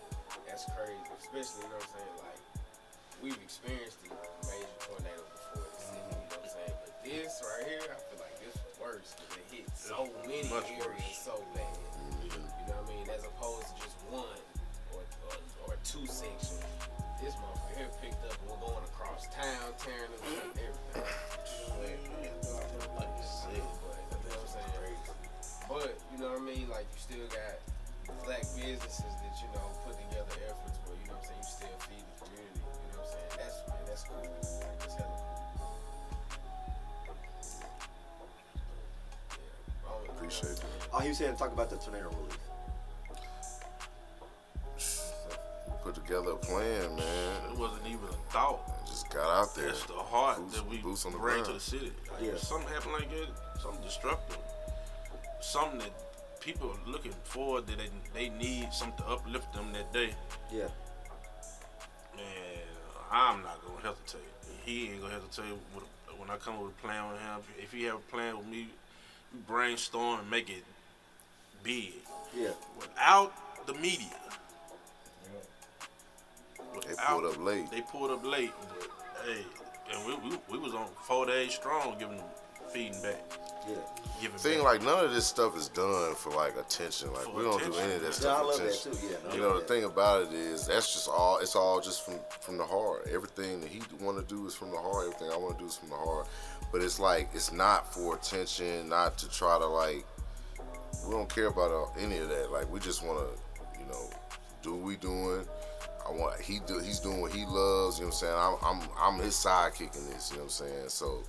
Speaker 7: that's crazy. Especially, you know what I'm saying, like we've experienced a major tornado this right here, I feel like this was worse because it hit so many
Speaker 8: Much
Speaker 7: areas
Speaker 8: worse.
Speaker 7: so bad. You know what I mean? As opposed to just one or, or, or two sections. This motherfucker here picked up and we're going across town, tearing up everything. But, you know what I'm saying? But, you know what I mean? Like, you still got black businesses that, you know, put together efforts where, you know what I'm saying, you still feed the community. You know what I'm saying? That's, man, that's cool. That's hella cool. Yeah. I don't-
Speaker 9: Appreciate that.
Speaker 6: Oh, he was saying talk about the tornado relief.
Speaker 9: Put together a plan, man.
Speaker 8: It wasn't even a thought.
Speaker 9: It Just got out there.
Speaker 8: It's the heart
Speaker 9: Boots-
Speaker 8: that we
Speaker 9: boots on the
Speaker 8: bring to the city. Like,
Speaker 6: Yeah.
Speaker 8: something happened like that, something destructive, something that people are looking forward that they, they need something to uplift them that day.
Speaker 6: Yeah.
Speaker 8: Man, I'm not gonna hesitate. He ain't gonna hesitate with, when I come with a plan with him. If he have a plan with me, we brainstorm and make it big.
Speaker 6: Yeah.
Speaker 8: Without the media.
Speaker 9: They pulled up late.
Speaker 8: They pulled up late, but hey, and we, we, we was on four days strong giving them feeding back.
Speaker 6: Yeah.
Speaker 9: Thing
Speaker 8: back.
Speaker 9: like none of this stuff is done for like attention. Like
Speaker 8: For
Speaker 9: we don't do any of that
Speaker 6: Yeah,
Speaker 9: stuff
Speaker 6: I
Speaker 9: for
Speaker 6: love that
Speaker 9: attention.
Speaker 6: too, yeah, I
Speaker 9: you
Speaker 6: love
Speaker 9: know
Speaker 6: that.
Speaker 9: the thing about it is that's just all. It's all just from from the heart. Everything that he want to do is from the heart. Everything I want to do is from the heart. But it's like it's not for attention. Not to try to like. We don't care about uh, any of that. Like we just want to, you know, do what we doing. I want he do he's doing what he loves. You know what I'm saying? I'm I'm I'm his sidekick in this. You know what I'm saying? So,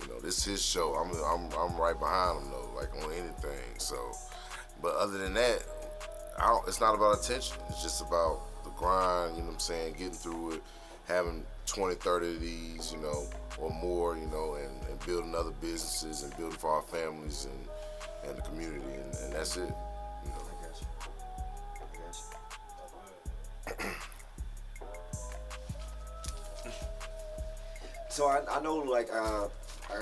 Speaker 9: you know, this is his show. I'm I'm I'm right behind him though, like on anything. So, but other than that, I don't, it's not about attention. It's just about the grind. You know what I'm saying? Getting through it, having 20, 30 of these, you know, or more, you know, and, and building other businesses and building for our families and and the community, and, and that's it. You know.
Speaker 6: I got you. I got you. So I, I know, like, uh,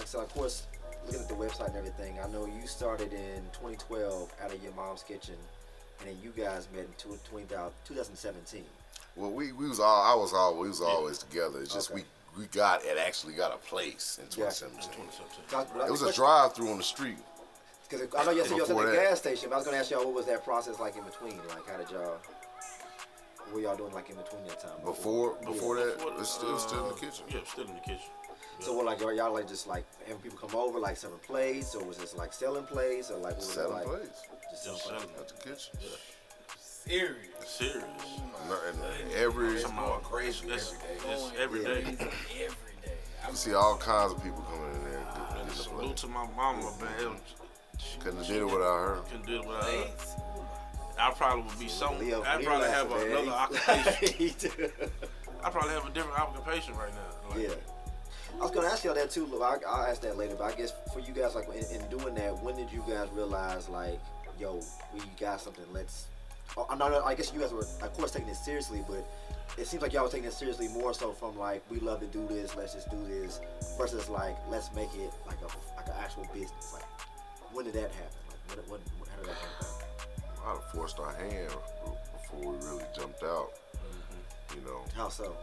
Speaker 6: I- so of course, looking at the website and everything, I know you started in 2012 out of your mom's kitchen, and then you guys met in 20, 2017.
Speaker 9: Well, we, we was all I was all we was always together. It's just
Speaker 6: Okay.
Speaker 9: we we got it actually got a place in 2017.
Speaker 6: So I-
Speaker 9: It was a drive through on the street.
Speaker 6: Because I know you said you was at
Speaker 9: Before
Speaker 6: the
Speaker 9: that.
Speaker 6: gas station, but I was gonna ask y'all what was that process like in between? Like, how did y'all? What were y'all doing like in between that time?
Speaker 9: Before before that,
Speaker 8: Before,
Speaker 9: it's still still in the
Speaker 8: uh,
Speaker 9: kitchen.
Speaker 8: Yeah, still in the kitchen.
Speaker 6: So what, like, y'all, y'all like just like having people come over, like serving plates, or was this like selling plates, or like what was it
Speaker 9: Selling
Speaker 6: like?
Speaker 9: plates
Speaker 6: Just
Speaker 8: Just
Speaker 6: selling
Speaker 8: selling
Speaker 9: at the kitchen. Yeah.
Speaker 7: Serious.
Speaker 8: Serious.
Speaker 9: No, and every
Speaker 8: Some
Speaker 10: going
Speaker 8: more
Speaker 10: crazy
Speaker 8: It's,
Speaker 10: every
Speaker 8: it's
Speaker 10: day.
Speaker 8: every day.
Speaker 7: Every day.
Speaker 9: you see all kinds of people coming in there
Speaker 8: And
Speaker 9: getting the
Speaker 8: salute
Speaker 9: plate.
Speaker 8: to my mama, man. It was- She
Speaker 9: Couldn't have did it without her.
Speaker 8: couldn't do it without her. I probably would be some.
Speaker 6: Leo-
Speaker 8: I'd probably have another occupation. I probably have a different occupation right now. Like,
Speaker 6: yeah. I was gonna ask y'all that too. I, I'll ask that later. But I guess for you guys, like in, in doing that, when did you guys realize, like, yo, we got something? Let's. Oh, I'm not. I guess you guys were, of course, taking it seriously, but it seems like y'all were taking it seriously more so from like, we love to do this, let's just do this, versus like, let's make it like a like an actual business. Like, when did that happen? Like, when, when, when how did that happen?
Speaker 9: Have forced our hand before we really jumped out.
Speaker 8: Mm-hmm.
Speaker 9: You know,
Speaker 6: How so?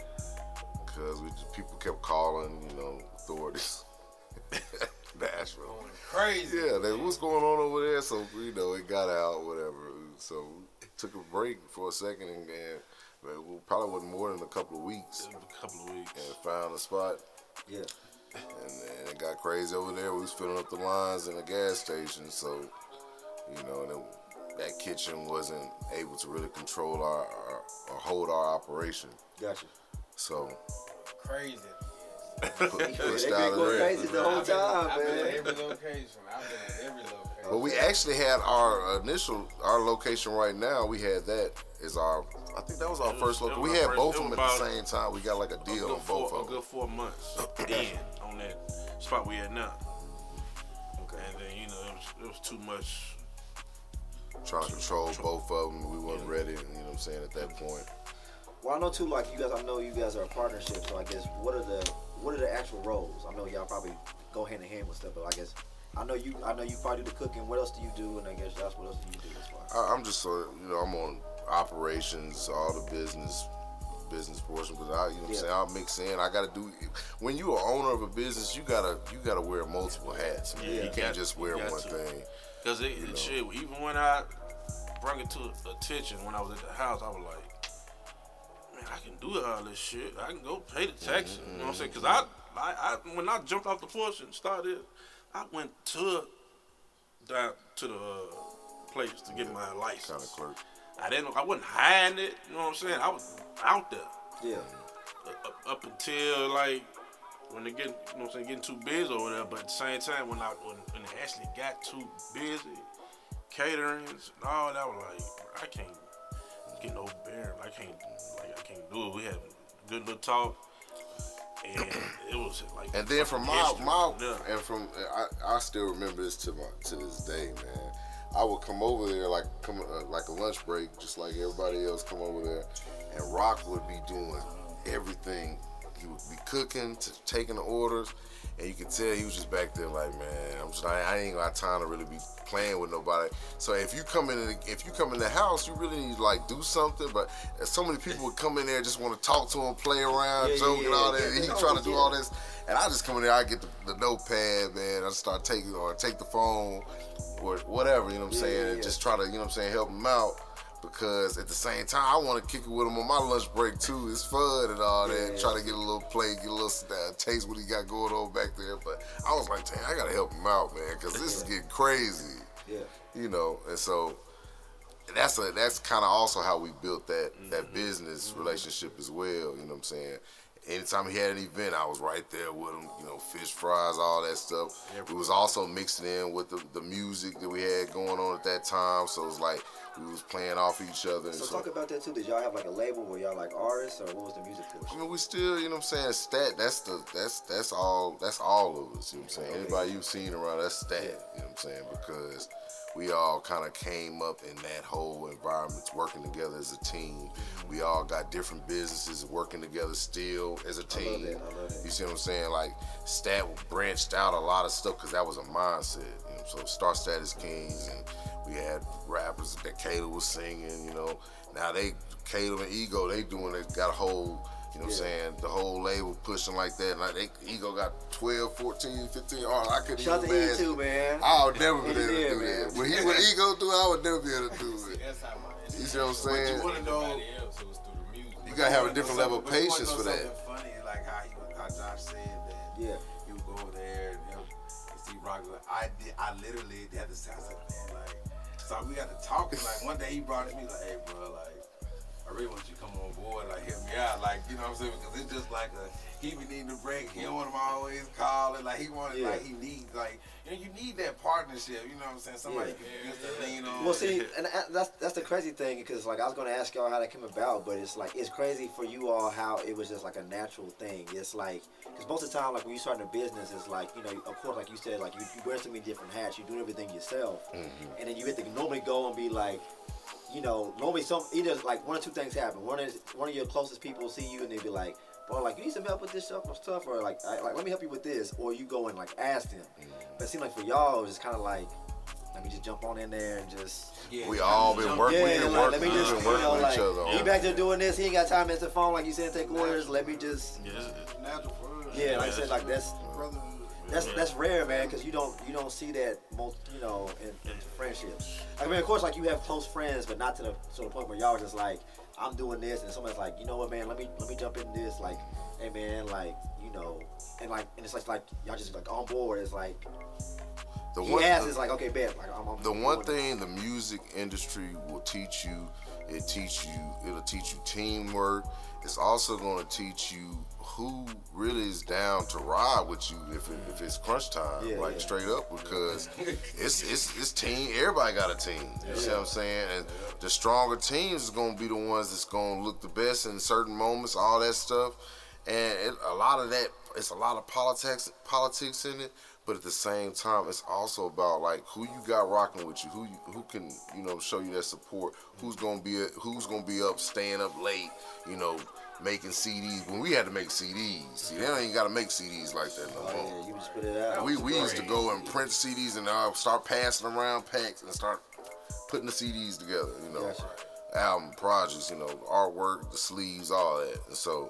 Speaker 9: Because we just, people kept calling, you know, authorities. Nashville.
Speaker 7: Going crazy.
Speaker 9: Yeah, they, what's going on over there? So you know, it got out, whatever. So took a break for a second, and then well, it probably wasn't more than a couple of weeks,
Speaker 8: a couple of weeks.
Speaker 9: and found a spot.
Speaker 6: Yeah.
Speaker 9: And then it got crazy over there. We was filling up the lines in the gas station, so you know, and it, that kitchen wasn't able to really control our, our or hold our operation.
Speaker 6: Gotcha.
Speaker 9: So
Speaker 7: Crazy.
Speaker 9: put,
Speaker 6: They
Speaker 9: pushed
Speaker 6: been going crazy the whole
Speaker 7: I've been,
Speaker 6: time,
Speaker 7: I've been
Speaker 6: man.
Speaker 7: at every location. I've been at every location.
Speaker 9: But we actually had our initial, our location right now. We had that as our. I think that was our
Speaker 8: was-
Speaker 9: first location. We had
Speaker 8: first-
Speaker 9: both of them at the same time. We got like a
Speaker 8: A
Speaker 9: deal
Speaker 8: good
Speaker 9: on both
Speaker 8: a
Speaker 9: of them.
Speaker 8: good four months then on that spot we at now.
Speaker 6: Okay.
Speaker 8: And then you know it was, it was too much.
Speaker 9: Trying to control both of them. We weren't ready. You know what I'm saying at that point.
Speaker 6: Well, I know too. Like you guys, I know you guys are a partnership. So I guess what are the what are the actual roles? I know y'all probably go hand in hand with stuff, but I guess I know you. I know you probably do the cooking. What else do you do? And I guess that's what else do you do as far.
Speaker 9: I, I'm just so you know I'm on operations, all the business, business portion. But I, you know what I'm saying, I'll mix in. I got to do. When you are owner of a business, you gotta you gotta wear multiple hats. Man.
Speaker 8: Yeah,
Speaker 9: you
Speaker 8: you
Speaker 9: can't
Speaker 8: got-
Speaker 9: just wear one
Speaker 8: to.
Speaker 9: thing.
Speaker 8: Cause it, it shit, even when I brought it to attention when I was at the house, I was like, man, I can do all this shit. I can go pay the taxes. You know what I'm saying? Cause I, I, I, when I jumped off the porch and started, I went to down to the uh, place to get my license.
Speaker 9: Kind of clerk.
Speaker 8: I didn't. I wasn't hiding it. You know what I'm saying? I was out there
Speaker 6: Yeah.
Speaker 8: up, up until like when they get, you know what I'm saying, getting too busy over there. But at the same time, when I when, when it actually got too busy, caterings and all that, I was like, I can't get no beer. I can't I can't do it. We had a good little talk, and it was like.
Speaker 9: And then from my
Speaker 8: history.
Speaker 9: my
Speaker 8: Yeah.
Speaker 9: and from I, I still remember this to my to this day, man. I would come over there like come uh, like a lunch break, just like everybody else come over there, and Rock would be doing everything. He would be cooking, taking the orders, and you could tell he was just back there like, man, I'm just I, I ain't got time to really be playing with nobody. So if you come in, the, if you come in the house, you really need to like do something. But so many people would come in there just want to talk to him, play around,
Speaker 6: Yeah,
Speaker 9: joke
Speaker 6: yeah,
Speaker 9: and all
Speaker 6: yeah.
Speaker 9: that. And he trying to do
Speaker 6: yeah.
Speaker 9: all this, and I just come in there, I get the, the notepad, man. I start taking or take the phone or whatever, you know what I'm
Speaker 6: Yeah,
Speaker 9: saying,
Speaker 6: yeah,
Speaker 9: and
Speaker 6: yeah.
Speaker 9: just try to, you know what I'm saying, help him out. Because at the same time, I want to kick it with him on my lunch break too. It's fun and all that.
Speaker 6: Yeah.
Speaker 9: Try to get a little play, get a little uh, taste what he got going on back there. But I was like, damn, I gotta help him out, man, because this is getting crazy.
Speaker 6: Yeah.
Speaker 9: You know, and so that's a that's kind of also how we built that
Speaker 6: Mm-hmm.
Speaker 9: that business relationship as well. You know what I'm saying? Anytime he had an event, I was right there with him. You know, fish fries, all that stuff. We was also mixing in with the, the music that we had going on at that time. So it was like we was playing off each other.
Speaker 6: So
Speaker 9: so,
Speaker 6: talk about that too. Did y'all have like a label where y'all like artists, or what was the music
Speaker 9: I
Speaker 6: portion?
Speaker 9: mean, we still, you know what I'm saying, stat, that's the that's that's all that's all of us, you know what I'm saying? Anybody you've seen around, that's stat, you know what I'm saying? Because we all kind of came up in that whole environment, working together as a team. We all got different businesses working together still as a team.
Speaker 6: that, I love that.
Speaker 9: You see what I'm saying? Like stat branched out a lot of stuff because that was a mindset. You know, so Star Status Kings and we had rappers that Caleb was singing. You know, now they Caleb and Ego they doing it. Got a whole. You know what I'm saying? The whole label pushing like that. And like they, Ego got 12, 14, 15 artists. I couldn't
Speaker 6: Shout out
Speaker 9: even
Speaker 6: to E
Speaker 9: imagine.
Speaker 6: too, man.
Speaker 9: I would never be able to do
Speaker 6: man.
Speaker 9: that. When he with Ego do I would never be able to do it.
Speaker 7: That's how mine
Speaker 9: You see what I'm saying?
Speaker 11: you wanna know-
Speaker 7: Everybody else, it was through the music.
Speaker 9: You gotta have a different level of
Speaker 11: But you wanna
Speaker 9: patience for that.
Speaker 11: Funny, like how he, how Josh said that.
Speaker 6: Yeah.
Speaker 11: He would go over there and him and see Rock. I did. I literally had to say, I said, man, like, so we got to talking. Like one day he brought it to me, like, hey, bro, like. I really want you to come on board, like help me out, like you know what I'm saying? Because it's just like a he be needing a break. He don't want him always calling, like he wanted,
Speaker 6: Yeah.
Speaker 11: like he needs, like you know, you need that partnership. You know what I'm saying? Somebody
Speaker 6: Yeah.
Speaker 11: you can just lean on.
Speaker 6: Well, see, and that's that's the crazy thing because like I was gonna ask y'all how that came about, but it's like it's crazy for you all how it was just like a natural thing. It's like because most of the time, like when you start a business, it's like you know, of course, like you said, like you, you wear so many different hats, you do everything yourself, mm-hmm. and then you have to normally go and be like. You know, normally some either like one or two things happen. One is one of your closest people will see you and they be like, "Bro, like you need some help with this stuff or stuff," or like, I, "Like let me help you with this," or you go and like ask them. Mm. But it seems like for y'all, it's kind of like, let me just jump on in there and just Yeah,
Speaker 9: We all been working, we
Speaker 6: yeah,
Speaker 9: been
Speaker 6: like,
Speaker 9: working,
Speaker 6: let me just,
Speaker 9: been
Speaker 6: you
Speaker 9: working
Speaker 6: know,
Speaker 9: with
Speaker 6: like,
Speaker 9: each other.
Speaker 6: he back there doing this. He ain't got time to answer the phone like you said, take orders. Let me just,
Speaker 12: Natural for us.
Speaker 6: yeah, like I said, like that's
Speaker 12: Brotherhood.
Speaker 6: That's that's rare, man, because you don't you don't see that most, you know, in, in friendships. I mean, of course, like you have close friends, but not to the to the point where y'all are just like, I'm doing this, and someone's like, you know what, man, let me let me jump in this, like, hey, man, like, you know, and like, and it's like like y'all just like on board. It's like
Speaker 9: The
Speaker 6: he
Speaker 9: one-
Speaker 6: it's like, okay, bet, like I'm, I'm
Speaker 9: the one thing the music industry will teach you, it teach you, it'll teach you teamwork. It's also going to teach you who really is down to ride with you if, it, if it's crunch time,
Speaker 6: Yeah,
Speaker 9: like
Speaker 6: yeah.
Speaker 9: straight up, because it's it's it's team. Everybody got a team. You see what I'm saying? And the stronger teams is to be the ones that's to look the best in certain moments, all that stuff. And it, a lot of that, it's a lot of politics politics in it. But at the same time, it's also about like who you got rocking with you, who you, who can you know show you that support, who's gonna be who's gonna be up, staying up late, you know, making CDs. When we had to make CDs, see, they ain't gotta make CDs like that no
Speaker 6: Oh,
Speaker 9: more.
Speaker 6: yeah, you just put it out.
Speaker 9: We, we used to go and print CDs and uh, start passing around packs and start putting the CDs together, you know, album projects, you know, artwork, the sleeves, all that. And so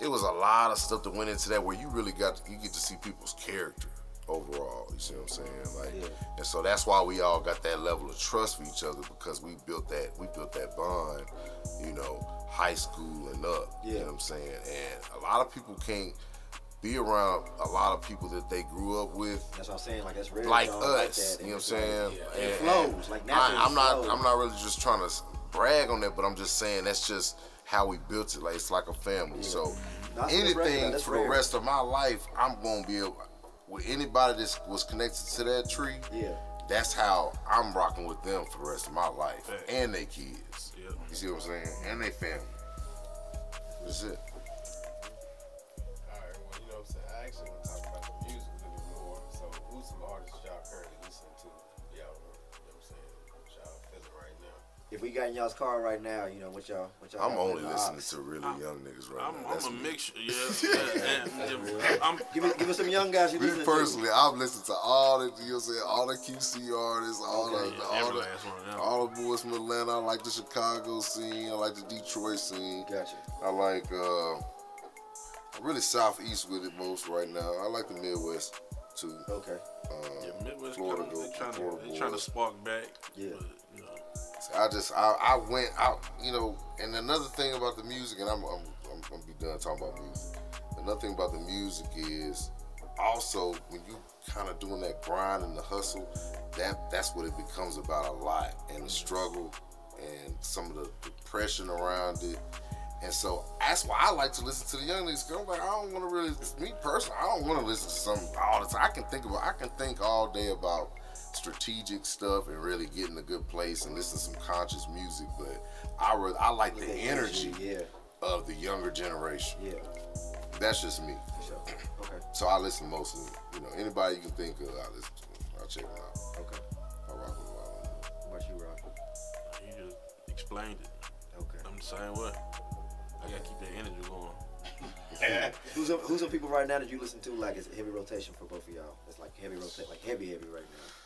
Speaker 9: it was a lot of stuff that went into that where you really got you get to see people's character overall. You see what I'm saying? Like, and so that's why we all got that level of trust for each other because we built that we built that bond, you know, high school and up. You know what I'm saying? And a lot of people can't be around a lot of people that they grew up with.
Speaker 6: That's what I'm saying. Like that's rare.
Speaker 9: Like
Speaker 6: like
Speaker 9: us,
Speaker 6: that.
Speaker 9: you know what I'm saying?
Speaker 6: like- It flows like naturally.
Speaker 9: I, am not.
Speaker 6: flows.
Speaker 9: I'm not really just trying to brag on that, but I'm just saying that's just how we built it. Like it's like a family. So
Speaker 6: what it's rare,
Speaker 9: anything for
Speaker 6: rare.
Speaker 9: the rest of my life, I'm gonna be able, with anybody that was connected to that tree.
Speaker 6: Yeah.
Speaker 9: That's how I'm rocking with them for the rest of my life and their kids. You see what I'm saying? And their family. That's it.
Speaker 6: If we got in y'all's car right now, you know what y'all what y'all.
Speaker 9: I'm only listening to really young niggas right
Speaker 8: I'm,
Speaker 9: now.
Speaker 8: I'm
Speaker 9: That's
Speaker 8: a
Speaker 9: me.
Speaker 8: mixture. Yeah. yeah, and, I'm,
Speaker 6: Give me give us some young guys you
Speaker 9: Me
Speaker 6: listen
Speaker 9: personally, I've listened to all the, you know what I'm saying, all the QC artists, all
Speaker 6: Okay.
Speaker 9: the,
Speaker 8: every
Speaker 9: all the,
Speaker 8: one of them.
Speaker 9: all the boys from Atlanta. I like the Chicago scene. I like the Detroit scene.
Speaker 6: Gotcha.
Speaker 9: I like, uh, I'm really southeast with it most right now. I like the Midwest too.
Speaker 6: Okay.
Speaker 9: Uh,
Speaker 8: Yeah, Midwest
Speaker 9: Florida
Speaker 8: kinda-
Speaker 9: go-
Speaker 8: they trying
Speaker 9: Florida
Speaker 8: to they trying to spark back.
Speaker 6: Yeah.
Speaker 8: But,
Speaker 9: I just I, I went out, you know, and another thing about the music, and I'm I'm, I'm gonna be done talking about music. Another thing about the music is also when you kind of doing that grind and the hustle, that that's what it becomes about a lot, and the struggle and some of the depression around it. And so that's why I like to listen to the young niggas. 'cause I'm like, I don't want to really, me personally, I don't want to listen to some all the time. I can think about, I can think all day about strategic stuff and really get in a good place and listen to some conscious music. But I really, I like the
Speaker 6: The
Speaker 9: energy
Speaker 6: Yeah.
Speaker 9: of the younger generation.
Speaker 6: Yeah.
Speaker 9: That's just me.
Speaker 6: Sure. Okay.
Speaker 9: So I listen mostly, you know, anybody you can think of, I listen to. I check them out.
Speaker 6: Okay.
Speaker 9: I rock with them all.
Speaker 6: What you rock?
Speaker 8: you just explained it.
Speaker 6: Okay.
Speaker 8: I'm the same way. I gotta keep that energy going.
Speaker 6: Who's some, who's some people right now that you listen to like it's heavy rotation for both of y'all? It's like heavy rotate, like heavy heavy right now.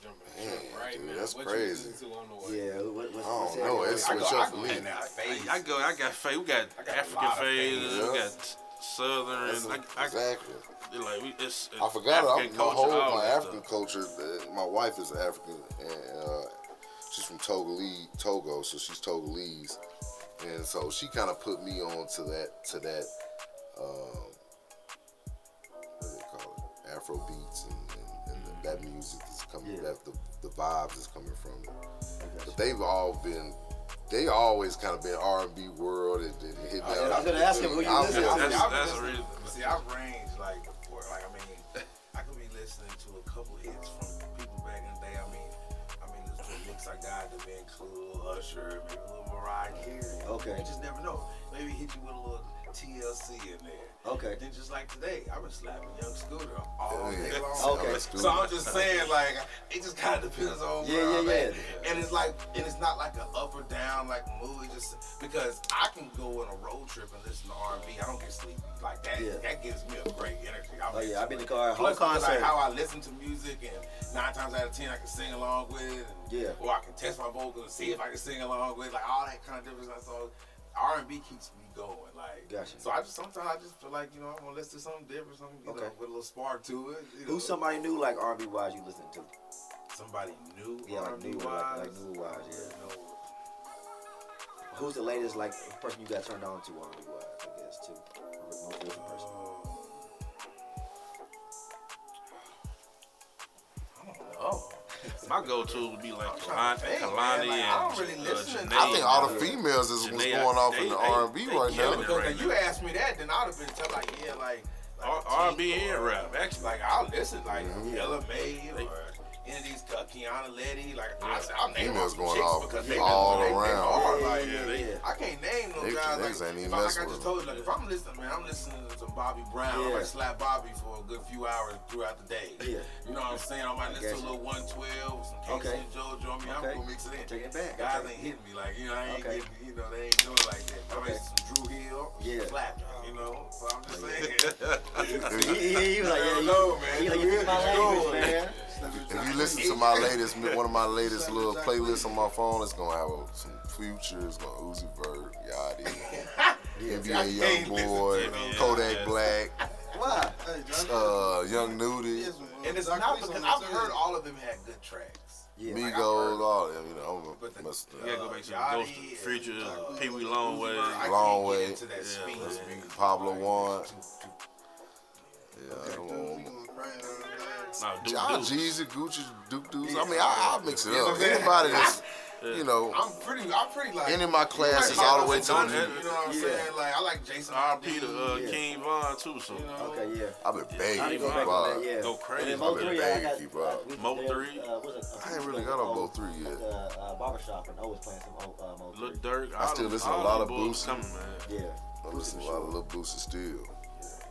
Speaker 7: I gotta go jump in the
Speaker 9: Man,
Speaker 7: truck right
Speaker 9: dude,
Speaker 7: now.
Speaker 9: that's
Speaker 7: what
Speaker 9: crazy.
Speaker 7: You to on the way?
Speaker 6: Yeah. What, what's,
Speaker 9: I don't know, it's
Speaker 7: I
Speaker 9: switch up for me.
Speaker 7: in.
Speaker 8: I go. I got fa- We got,
Speaker 7: I got
Speaker 8: African
Speaker 7: lot of
Speaker 8: phases.
Speaker 7: phases.
Speaker 8: We got Southern.
Speaker 9: That's
Speaker 8: and I, I,
Speaker 9: exactly.
Speaker 8: like we, it's, it's
Speaker 9: I forgot.
Speaker 8: African
Speaker 9: I'm, my
Speaker 8: culture,
Speaker 9: whole
Speaker 8: all
Speaker 9: my African
Speaker 8: stuff.
Speaker 9: culture. Uh, my wife is African, and uh, she's from Togolese, Togo, so she's Togolese, and so she kind of put me on to that to that. Um, what do they call it? Afro beats and, and, and the, that music is coming.
Speaker 6: Yeah.
Speaker 9: That the, the vibes is coming from it.
Speaker 6: I got
Speaker 9: But they've all been. They always kind of been R and B world and, and hit
Speaker 6: I
Speaker 9: that.
Speaker 6: was gonna ask him who you
Speaker 9: I'm
Speaker 6: listen
Speaker 9: just-
Speaker 6: to.
Speaker 8: That's, that's the reason.
Speaker 11: See, I've ranged like before. Like, I mean, I could be listening to a couple hits from people back in the day. I mean, I mean, listen to Mix I Got, The Ben Cool, Usher, maybe a little Mariah Carey.
Speaker 6: Okay.
Speaker 11: You just never know. Maybe hit you with a little TLC in there.
Speaker 6: Okay.
Speaker 11: Then just like today, I've been slapping Young Scooter all
Speaker 9: Yeah.
Speaker 11: day long.
Speaker 6: Okay.
Speaker 11: So I'm just saying, like, it just kind of depends on
Speaker 6: Yeah,
Speaker 11: where I'm
Speaker 6: yeah,
Speaker 11: at.
Speaker 6: yeah.
Speaker 11: And it's like, and it's not like an up or down like movie. Just because I can go on a road trip and listen to R&B, I don't get sleepy like that.
Speaker 6: Yeah.
Speaker 11: That gives me a great energy. I'm
Speaker 6: Oh, yeah, I've been in the car,
Speaker 11: Plus, because,
Speaker 6: concert.
Speaker 11: Like, how I listen to music, and nine times out of ten, I can sing along with it. And,
Speaker 6: Yeah.
Speaker 11: Or I can test my vocals and see if I can sing along with it. Like all that kind of different stuff. So R&B keeps me going. Like,
Speaker 6: Gotcha.
Speaker 11: so I just sometimes I just feel like you know I want to listen to something different, something you
Speaker 6: Okay.
Speaker 11: know, with a little spark to it. You know.
Speaker 6: Who's somebody new like R&B wise you listen to?
Speaker 11: somebody new?
Speaker 6: Yeah, like new, like,
Speaker 11: wise?
Speaker 6: like new wise. Yeah. Who's the latest like person you got turned on to R&B wise? I
Speaker 8: My go-to would be like
Speaker 11: trying
Speaker 8: Kehlani,
Speaker 11: to
Speaker 8: Kehlani
Speaker 11: man. Like, I don't
Speaker 8: and
Speaker 11: really
Speaker 8: uh,
Speaker 11: listen to-
Speaker 8: Jhené.
Speaker 9: I think all the
Speaker 8: uh,
Speaker 9: females is what's
Speaker 8: Jhené,
Speaker 9: going off in the
Speaker 8: they-
Speaker 9: R&B
Speaker 8: they
Speaker 9: right
Speaker 8: killing
Speaker 9: now.
Speaker 11: because
Speaker 8: right
Speaker 11: if you asked me that, then I'd have been telling like yeah, like. like
Speaker 8: R-
Speaker 11: a
Speaker 8: R&B and rap, actually.
Speaker 11: Like I'll listen like
Speaker 9: Mhm.
Speaker 11: Ella
Speaker 8: Mai
Speaker 11: or any of uh, Kiana Ledé. Like I, I'll name
Speaker 9: Females
Speaker 11: off
Speaker 9: going
Speaker 11: chicks
Speaker 9: off
Speaker 11: because they
Speaker 9: all
Speaker 11: they, they
Speaker 9: around.
Speaker 11: hard,
Speaker 6: Yeah,
Speaker 11: like,
Speaker 6: yeah,
Speaker 8: they-
Speaker 6: yeah.
Speaker 11: I can't name no
Speaker 9: They-
Speaker 11: guys
Speaker 9: niggas
Speaker 11: like,
Speaker 9: ain't even
Speaker 11: if I, like I just told you, like if I'm listening, man, I'm listening to some Bobby Brown. I
Speaker 6: Yeah.
Speaker 11: might slap Bobby for a good few hours throughout the day.
Speaker 6: Yeah.
Speaker 11: You know what I'm saying? I might
Speaker 6: I
Speaker 11: listen to a little 112, some K-Ci
Speaker 6: Okay.
Speaker 11: and JoJo. I mean,
Speaker 6: Okay.
Speaker 11: I'm gonna mix it in.
Speaker 6: Taking it back.
Speaker 11: Guys
Speaker 6: Okay.
Speaker 11: ain't hitting me like you know. I ain't
Speaker 6: Okay.
Speaker 11: getting you know they ain't doing like that. I
Speaker 6: Okay.
Speaker 11: mean, some Dru Hill,
Speaker 6: Yeah.
Speaker 11: slapping. You know, so I'm just saying.
Speaker 6: he, he, he was like, yeah, you,
Speaker 11: know, man.
Speaker 6: he like, you my language, man.
Speaker 9: If you listen to my latest, one of my latest little playlists on my phone, it's gonna have some Future, it's gonna Uzi Vert, Yachty, NBA Young Boy, Kodak Black,
Speaker 6: Why?
Speaker 12: Hey,
Speaker 9: uh, Young Nudy,
Speaker 12: here's.
Speaker 11: And it's not because I've
Speaker 12: the
Speaker 11: heard all of them had good tracks.
Speaker 6: Yeah.
Speaker 11: Like, I've
Speaker 9: Migos,
Speaker 11: heard-
Speaker 9: all of them. You know,
Speaker 11: But the-
Speaker 9: I'm must.
Speaker 8: You gotta go back to the
Speaker 11: Yachty
Speaker 8: Ghost
Speaker 11: and,
Speaker 8: Future,
Speaker 11: uh,
Speaker 8: Pee Wee
Speaker 11: Uzi
Speaker 8: Longway.
Speaker 9: Long Way.
Speaker 11: into that
Speaker 8: Yeah,
Speaker 11: speed.
Speaker 8: that's
Speaker 11: speed.
Speaker 9: Pablo
Speaker 11: Like,
Speaker 9: One.
Speaker 11: too- too-
Speaker 9: Yeah, I don't
Speaker 12: gonna
Speaker 9: want.
Speaker 12: Cry on that.
Speaker 8: Nah, Duke
Speaker 9: John
Speaker 8: Deuce.
Speaker 9: Jeezy, Gucci, Duke Deuce. I mean, I, I mix it
Speaker 11: You
Speaker 9: up.
Speaker 11: I'm?
Speaker 9: Anybody that's, you know,
Speaker 11: I'm pretty. I'm pretty like.
Speaker 9: any of my classes
Speaker 11: Like,
Speaker 9: all the way to
Speaker 11: like
Speaker 9: the.
Speaker 11: You know what I'm
Speaker 6: Yeah.
Speaker 11: saying? Like I like Jason
Speaker 8: R.P. to uh,
Speaker 6: Yeah.
Speaker 8: King Von too. So
Speaker 11: You know.
Speaker 6: Okay, yeah.
Speaker 9: I've been
Speaker 6: I
Speaker 9: begging
Speaker 6: need to
Speaker 9: to
Speaker 6: go back
Speaker 9: keep
Speaker 6: on
Speaker 9: up.
Speaker 6: that, yeah.
Speaker 8: Go crazy.
Speaker 9: I've been
Speaker 6: 3, I
Speaker 9: begging
Speaker 6: got,
Speaker 9: to keep
Speaker 8: Mo 3?
Speaker 6: Uh, was it,
Speaker 9: I ain't really got on Mo 3 yet.
Speaker 6: Uh, uh, barbershop and always playing some old, uh, Mo 3.
Speaker 8: Lil Durk.
Speaker 9: I still
Speaker 8: all
Speaker 9: listen to a lot of
Speaker 8: boys
Speaker 9: Boosie.
Speaker 8: coming, man.
Speaker 6: Yeah.
Speaker 9: I listen to a lot of Lil Boosie still.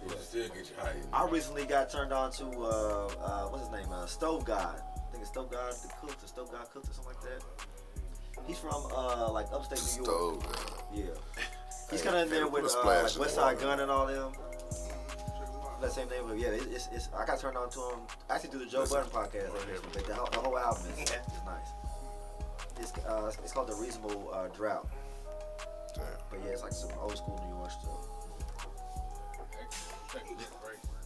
Speaker 11: Will still get you hype.
Speaker 6: I recently got turned on to uh, uh, what's his name? Uh, Stove God. I think it's Stove God the Cook, the Stove God Cook or something like that. He's from uh like upstate New York.
Speaker 9: Stove,
Speaker 6: Yeah. He's kind of in there with
Speaker 9: a
Speaker 6: uh, like West Side. Gunn and all them. That same name, yeah. It, it's, it's I got turned on to him I actually through the Joe. Budden podcast. But the, whole- the whole album is, is nice. It's uh it's called the Reasonable uh, Drought.
Speaker 9: Damn.
Speaker 6: But yeah, it's like some old school New York stuff.
Speaker 7: Take a little break real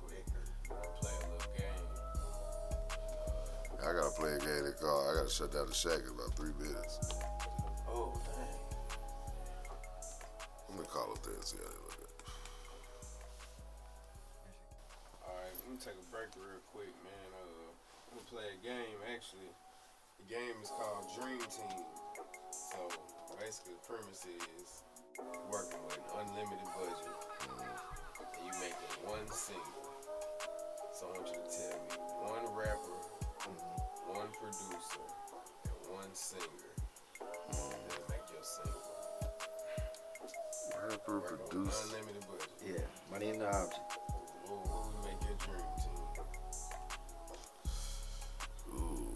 Speaker 7: quick. Play a little game.
Speaker 9: I gotta play a game they call. I gotta shut down the shack in about three minutes.
Speaker 11: Oh, dang.
Speaker 9: I'm gonna call up there and see how they look at.
Speaker 7: Alright, let me take a break real quick, man. Uh, I'm gonna play a game actually. The game is called Dream Team. So basically, the premise is working with an unlimited budget, and you making one single. So I want you to tell me one rapper, one producer, and one singer. That'll make your single.
Speaker 9: Rapper,
Speaker 7: Working
Speaker 9: producer.
Speaker 7: unlimited budget.
Speaker 6: Yeah, money in the object.
Speaker 7: What, what would make your dream team?
Speaker 9: Ooh.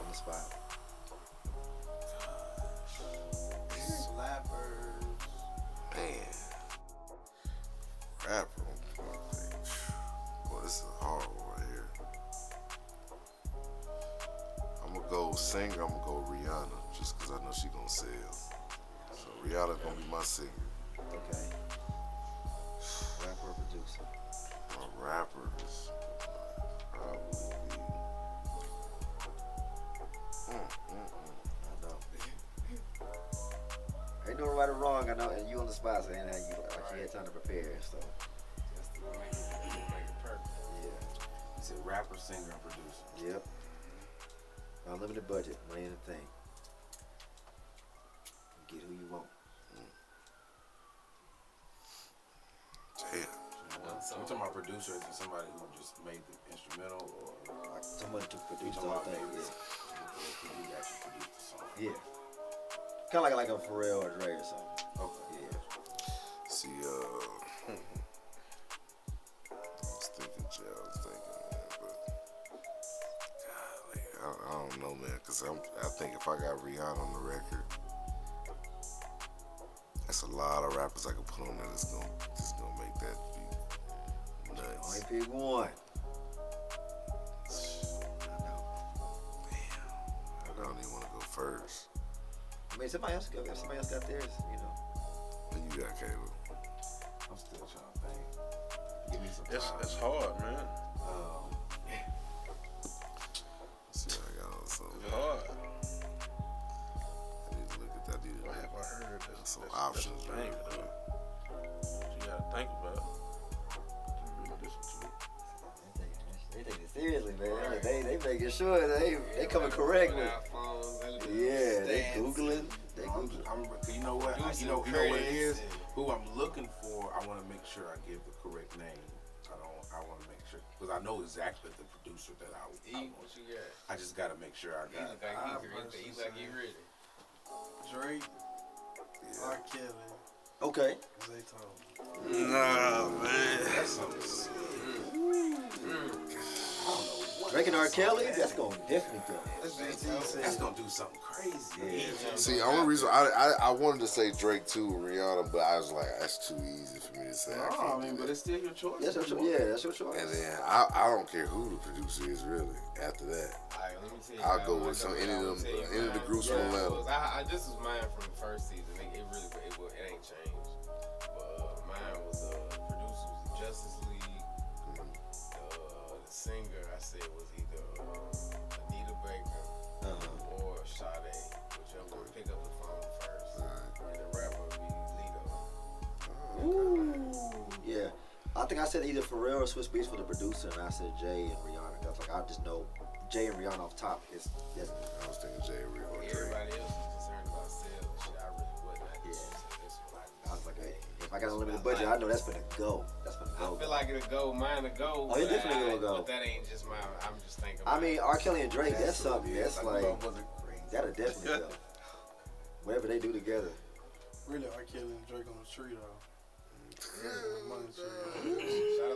Speaker 6: On the spot.
Speaker 9: Singer, I'm gonna go Rihanna, just cause I know she gonna sell. So Rihanna gonna be my singer.
Speaker 6: Okay. Rapper or producer?
Speaker 9: My rappers probably be. Mm, mm, mm.
Speaker 6: I know. Ain't no right or wrong. I know, and you on the spot, so ain't how you like you had time to prepare. So
Speaker 7: That's the way make it, perfect.
Speaker 6: yeah,
Speaker 11: He said rapper, singer, and producer.
Speaker 6: yep. Unlimited budget, money in the thing. Get who you want.
Speaker 9: Damn.
Speaker 7: One
Speaker 11: You
Speaker 7: song.
Speaker 11: talking about producer? Is it somebody who just made the instrumental, or
Speaker 6: Like someone to produce the whole thing. Yeah,
Speaker 11: who actually produced the song?
Speaker 6: yeah. Kind of like like a Pharrell or Dre or something.
Speaker 9: Because I'm, I think if I got Rihanna on the record, that's a lot of rappers I could put on there that's gonna, that's gonna make that be nuts.
Speaker 6: Only pick one. I know.
Speaker 9: I don't even want to go first.
Speaker 6: I mean, somebody else got. Somebody else got theirs, you know.
Speaker 9: What you got, Caleb?
Speaker 11: I'm still trying to think. Give me some
Speaker 8: That's
Speaker 11: time.
Speaker 8: that's hard, man. Think about. it. You really listen to it.
Speaker 6: They take, it seriously, man. They they making sure they they coming correct with.
Speaker 7: Our they look
Speaker 6: Yeah, they googling. They
Speaker 11: I'm,
Speaker 6: googling.
Speaker 11: I'm, you know what? I, you know, you know what it
Speaker 7: credits
Speaker 11: is.
Speaker 7: and-
Speaker 11: Who I'm looking for, I want to make sure I give the correct name. I don't. I want to make sure because I know exactly the producer that I. I, want.
Speaker 7: what you got?
Speaker 11: I just got to make sure I
Speaker 7: He
Speaker 11: got.
Speaker 7: look like
Speaker 12: I
Speaker 7: he ready. Like he ready.
Speaker 12: Drake,
Speaker 9: Yeah.
Speaker 12: R. Kelly,
Speaker 6: Okay.
Speaker 12: Zay
Speaker 8: Nah, man.
Speaker 11: That's something.
Speaker 6: Drake and R. Kelly, that's gonna definitely go.
Speaker 12: That's
Speaker 11: That's gonna do something crazy.
Speaker 6: Yeah.
Speaker 9: See, the only reason I, I I wanted to say Drake too, Rihanna, but I was like, that's too easy for me to say. I
Speaker 11: No,
Speaker 9: can't
Speaker 11: I
Speaker 9: do
Speaker 11: mean,
Speaker 9: that.
Speaker 11: but it's still your choice.
Speaker 6: That's your
Speaker 11: you
Speaker 6: choice.
Speaker 11: want.
Speaker 6: Yeah, that's your choice.
Speaker 9: And then I, I don't care who the producer is really. After that,
Speaker 7: Alright, let me tell you.
Speaker 9: I'll go with some- any of them- any of the
Speaker 7: mine.
Speaker 9: groups
Speaker 6: from
Speaker 7: Yeah,
Speaker 9: Atlanta.
Speaker 7: I, I, this was mine from the first season. It, it really, it, will- it ain't changed.
Speaker 6: Think I said either Pharrell or Swizz Beatz for the producer, and I said Jay and Rihanna. That's like I just know Jay and Rihanna off top is definitely.
Speaker 9: I was thinking Jay or Drake.
Speaker 7: Everybody else was concerned about sales and shit. I really wasn't.
Speaker 6: Yeah.
Speaker 7: just, this was like,
Speaker 6: I was like, hey, if I got unlimited budget, I know that's gonna go. That's gonna go.
Speaker 7: I feel like it'll go, mine will go.
Speaker 6: Oh, it
Speaker 7: but
Speaker 6: definitely
Speaker 7: I-
Speaker 6: will go.
Speaker 7: But that ain't just my. I'm just thinking.
Speaker 6: I mean, R. Kelly and Drake, that's something.
Speaker 11: Yeah,
Speaker 6: That's
Speaker 11: like,
Speaker 6: like
Speaker 11: what wasn't crazy.
Speaker 6: that'll definitely go. Whatever they do together.
Speaker 12: Really, R. Kelly and Drake on the tree though
Speaker 7: shout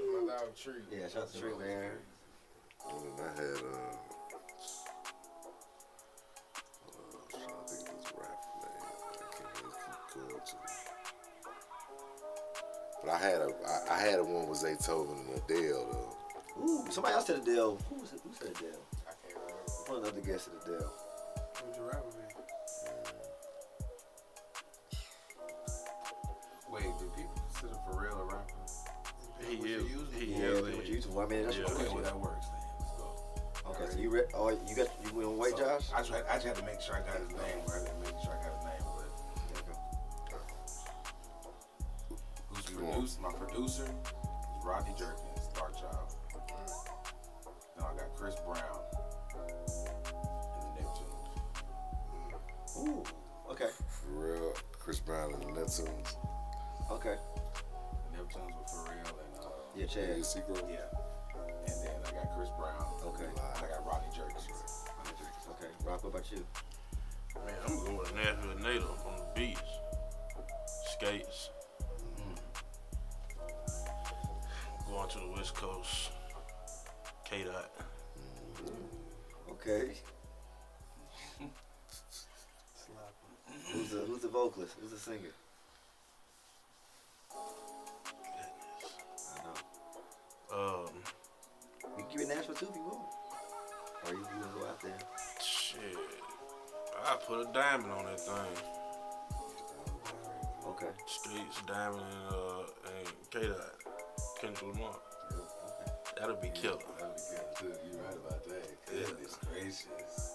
Speaker 7: to my dog Tree.
Speaker 6: Yeah, shout out to Tree, man.
Speaker 9: And I had, uh, uh, I think it was rapper name. I can't really keep going to But I had a, I, I had a one with Zaytoven and Adele, though.
Speaker 6: Ooh, somebody else said Adele. Who was it? Who said Adele? I can't remember. One another guest at Adele.
Speaker 12: Who's your rapper be?
Speaker 8: He
Speaker 12: What
Speaker 8: is.
Speaker 12: you use
Speaker 8: He
Speaker 6: Yeah, what you use. Well, I mean, that's
Speaker 8: Yeah.
Speaker 6: what
Speaker 10: Okay,
Speaker 6: you
Speaker 10: well that works then. Let's go.
Speaker 6: Okay, so you re- oh you got you went wait,
Speaker 10: So,
Speaker 6: Josh?
Speaker 10: I tried. I just had to make sure I got his name right. and Make sure I got his name, but who's
Speaker 9: Come on.
Speaker 10: produced? My producer is Rodney Jerkins, Darkchild. Now I got Chris Brown and the Neptunes.
Speaker 6: Ooh, okay,
Speaker 9: For real, Chris Brown and the Neptunes.
Speaker 6: okay.
Speaker 10: The Neptunes with Pharrell and uh,
Speaker 6: Yeah, Chad.
Speaker 9: Yeah, Secret.
Speaker 10: yeah. And then I got Chris Brown.
Speaker 6: Okay.
Speaker 10: And I got Rodney Jerkins. Rodney Jerkins.
Speaker 6: Okay, Rock, what about you?
Speaker 8: Man, I'm going with Nashville native on the beach. Skates. Mm-hmm. Going to the West Coast. K Dot. Mm-hmm.
Speaker 6: Okay. who's the who's the vocalist? Who's the singer? You can give it Nashville too if you want. Or you, you wanna go out there?
Speaker 8: shit. I put a diamond on that thing.
Speaker 6: Okay.
Speaker 8: Skates, diamond, and uh, and K Dot. Kendrick Lamar. That'll be killer.
Speaker 10: That'll be good too. You're right about that.
Speaker 8: Yeah.
Speaker 10: Goodness gracious.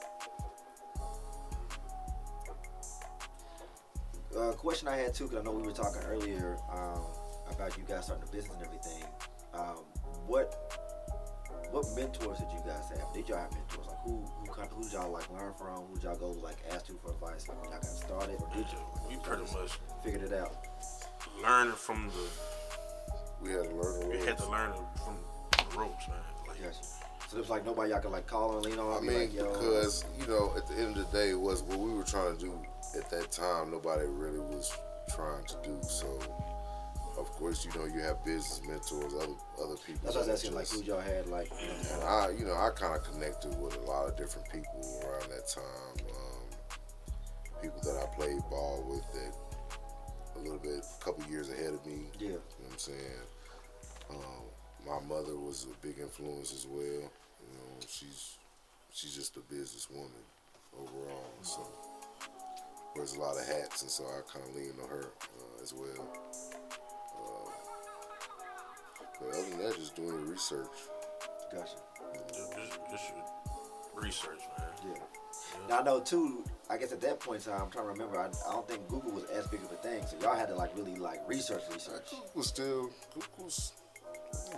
Speaker 6: Uh, question I had too, because I know we were talking earlier um, about you guys starting a business and everything. Um, what what mentors did you guys have? Did y'all have mentors? Like who who kind who y'all like learn from? Who y'all go like ask to for advice? Like when y'all got started, or did you?
Speaker 8: We pretty much
Speaker 6: figured it out.
Speaker 8: learning from the.
Speaker 9: We had to learn
Speaker 8: We had to learn from the ropes, man. Like,
Speaker 6: Gotcha. So there's like nobody y'all could like call and lean on.
Speaker 9: I mean,
Speaker 6: like, Yo,
Speaker 9: because you know, at the end of the day, it was what we were trying to do at that time. Nobody really was trying to do. So, of course, you know, you have business mentors, other other people.
Speaker 6: that's what I was asking. Like who y'all had like. You know,
Speaker 9: And I, you know, I kind of connected with a lot of different people around that time. Um, people that I played ball with that a little bit, a couple years ahead of me.
Speaker 6: yeah.
Speaker 9: You know what I'm saying? Um, my mother was a big influence as well. You know, she's she's just a businesswoman overall. So wears a lot of hats, and so I kind of lean on her uh, as well. But other than that, just doing the research.
Speaker 6: Gotcha.
Speaker 8: just, just, just research, man.
Speaker 6: Yeah. Now I know too. I guess at that point in time, I'm trying to remember. I, I don't think Google was as big of a thing, so y'all had to like really like research, research.
Speaker 9: Was still Google's.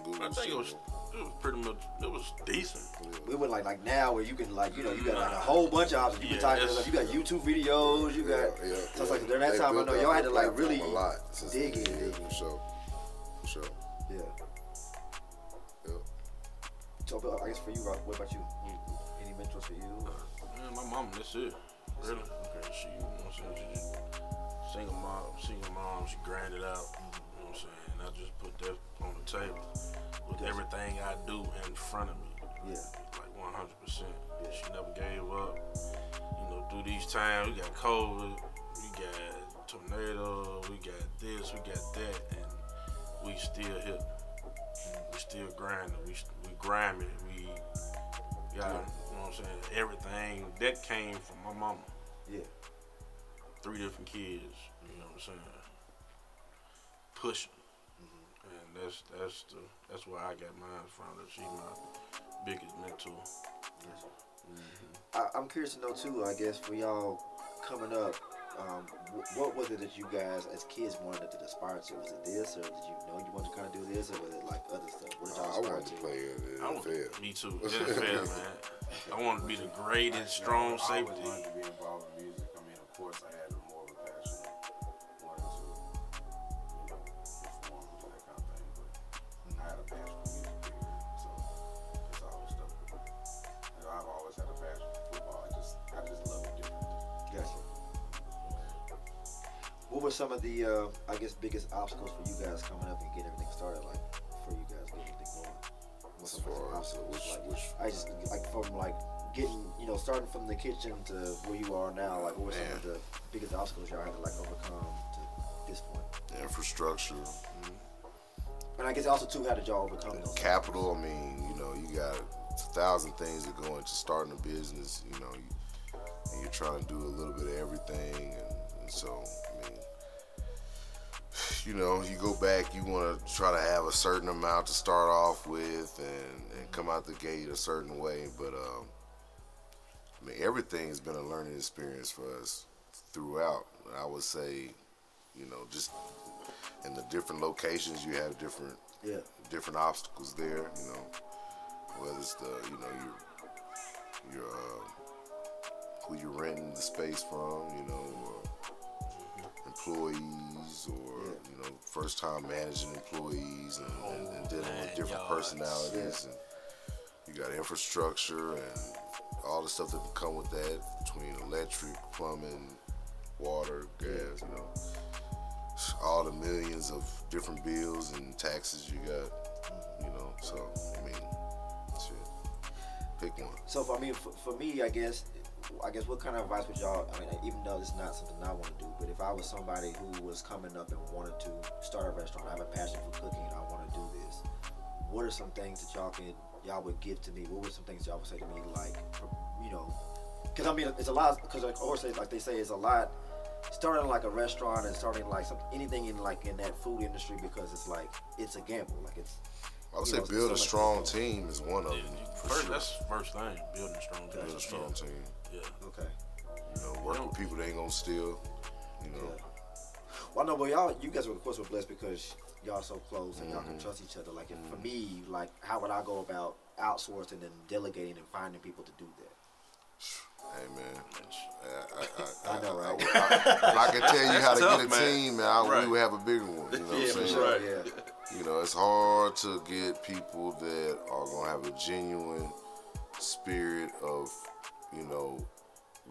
Speaker 8: Google I think it was, it was pretty much, it was decent.
Speaker 6: We went like like now where you can like you know you got like a mm-hmm. whole bunch of options. You can
Speaker 8: Yeah,
Speaker 6: type
Speaker 8: it's-
Speaker 6: you got YouTube videos. You got
Speaker 9: Yeah, yeah,
Speaker 6: so it's
Speaker 9: yeah.
Speaker 6: like during that
Speaker 9: They
Speaker 6: time I know y'all had to like really
Speaker 9: a lot
Speaker 6: dig
Speaker 9: then,
Speaker 6: in.
Speaker 9: yeah, for
Speaker 6: So but I guess for you, Rock, what about you? Who- Any mentors for you?
Speaker 8: Man, my mom, that's it. Really? Okay. She, you know what I'm saying? She just single mom, single mom. She grinded out. You know what I'm saying? And I just put that on the table with everything I do in front of me.
Speaker 6: Yeah.
Speaker 8: Like 100%. She never gave up. You know, through these times, we got COVID, we got tornado, we got this, we got that, and we still here. We still grinding. We grinding. We got, you know what I'm saying? Everything that came from my mama.
Speaker 6: Yeah.
Speaker 8: Three different kids. You know what I'm saying? Pushing. And that's that's the that's where I got mine from. That she's my biggest mentor. Mm-hmm.
Speaker 6: I, I'm curious to know too. I guess for y'all coming up, um, what was it that you guys as kids wanted to aspire to? Was it this, or did you know you wanted to kind of do this, or was it like other stuff? What did y'all
Speaker 9: I wanted to play in the
Speaker 8: I want,
Speaker 9: NFL.
Speaker 8: me too. NFL, man. I want to be the greatest strong
Speaker 10: I always
Speaker 8: safety.
Speaker 10: wanted to be involved in music. I mean, of course, I had more of a passion, wanted to, you know, perform and that kind of thing. But I had a passion
Speaker 6: What were some of the, uh, I guess, biggest obstacles for you guys coming up and getting everything started? Like for you guys getting everything going. What's some the
Speaker 9: far
Speaker 6: obstacles?
Speaker 9: which,
Speaker 6: like,
Speaker 9: which
Speaker 6: I just like from like getting, you know, starting from the kitchen to where you are now. Like, what were some of the biggest obstacles y'all had to like overcome to this point?
Speaker 9: infrastructure,
Speaker 6: And I guess also too, how did y'all overcome those?
Speaker 9: Capital, I mean, you know, you got a thousand things that go into starting a business, you know, you, and you're trying to do a little bit of everything. And, and so, you know, you go back, you want to try to have a certain amount to start off with and, and come out the gate a certain way. But, um, I mean, everything has been a learning experience for us throughout. I would say, you know, just in the different locations, you have different
Speaker 6: Yeah.
Speaker 9: different obstacles there. You know, whether it's the you know your your uh, who you're renting the space from, you know, or employees, or you know, first time managing employees and, and, and dealing with different personalities, and you got infrastructure and all the stuff that can come with that between electric, plumbing, water, gas, you know all the millions of different bills and taxes you got, you know. So I mean, shit, pick one.
Speaker 6: So for, I mean, for, for me, I guess, I guess, what kind of advice would y'all? I mean, even though this is not something I want to do, but if I was somebody who was coming up and wanted to start a restaurant, I have a passion for cooking, and I want to do this. What are some things that y'all can y'all would give to me? What were some things y'all would say to me, like, you know, because I mean, it's a lot. Because of course, like they say, it's a lot. Starting like a restaurant and starting like some anything in like in that food industry because it's like it's a gamble. Like it's.
Speaker 9: I would say
Speaker 6: know,
Speaker 9: build a strong team is one of them. For
Speaker 8: First,
Speaker 9: sure.
Speaker 8: that's first thing. Building a strong team.
Speaker 9: Build a strong team.
Speaker 8: Yeah.
Speaker 6: Okay.
Speaker 9: You know, work with people that ain't gonna steal. You know.
Speaker 6: Well, no, but y'all, you guys, were of course, were blessed because y'all so close and y'all can
Speaker 9: Mhm.
Speaker 6: trust each other. Like, if, for me, like, how would I go about outsourcing and delegating and finding people to do that?
Speaker 9: Hey man, I, I, I,
Speaker 6: I know, right?
Speaker 9: I, I, if I can tell you how to
Speaker 8: That's
Speaker 9: get a
Speaker 8: man.
Speaker 9: team, man, I,
Speaker 8: Right.
Speaker 9: we would have a bigger one. You know what
Speaker 6: Yeah,
Speaker 9: I'm
Speaker 6: for
Speaker 9: saying?
Speaker 6: sure, Right. yeah.
Speaker 9: You know, it's hard to get people that are gonna have a genuine spirit of, you know,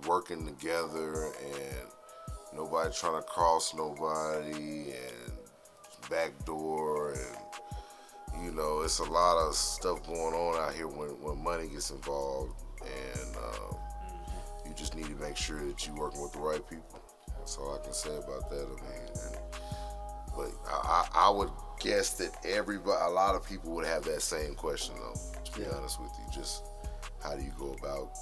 Speaker 9: working together and nobody trying to cross nobody and backdoor and you know, it's a lot of stuff going on out here when, when money gets involved, and uh, you just need to make sure that you're working with the right people. That's all I can say about that. I mean, and, but I, I, I would guess that everybody, a lot of people would have that same question though. To be honest with you, just how do you go about?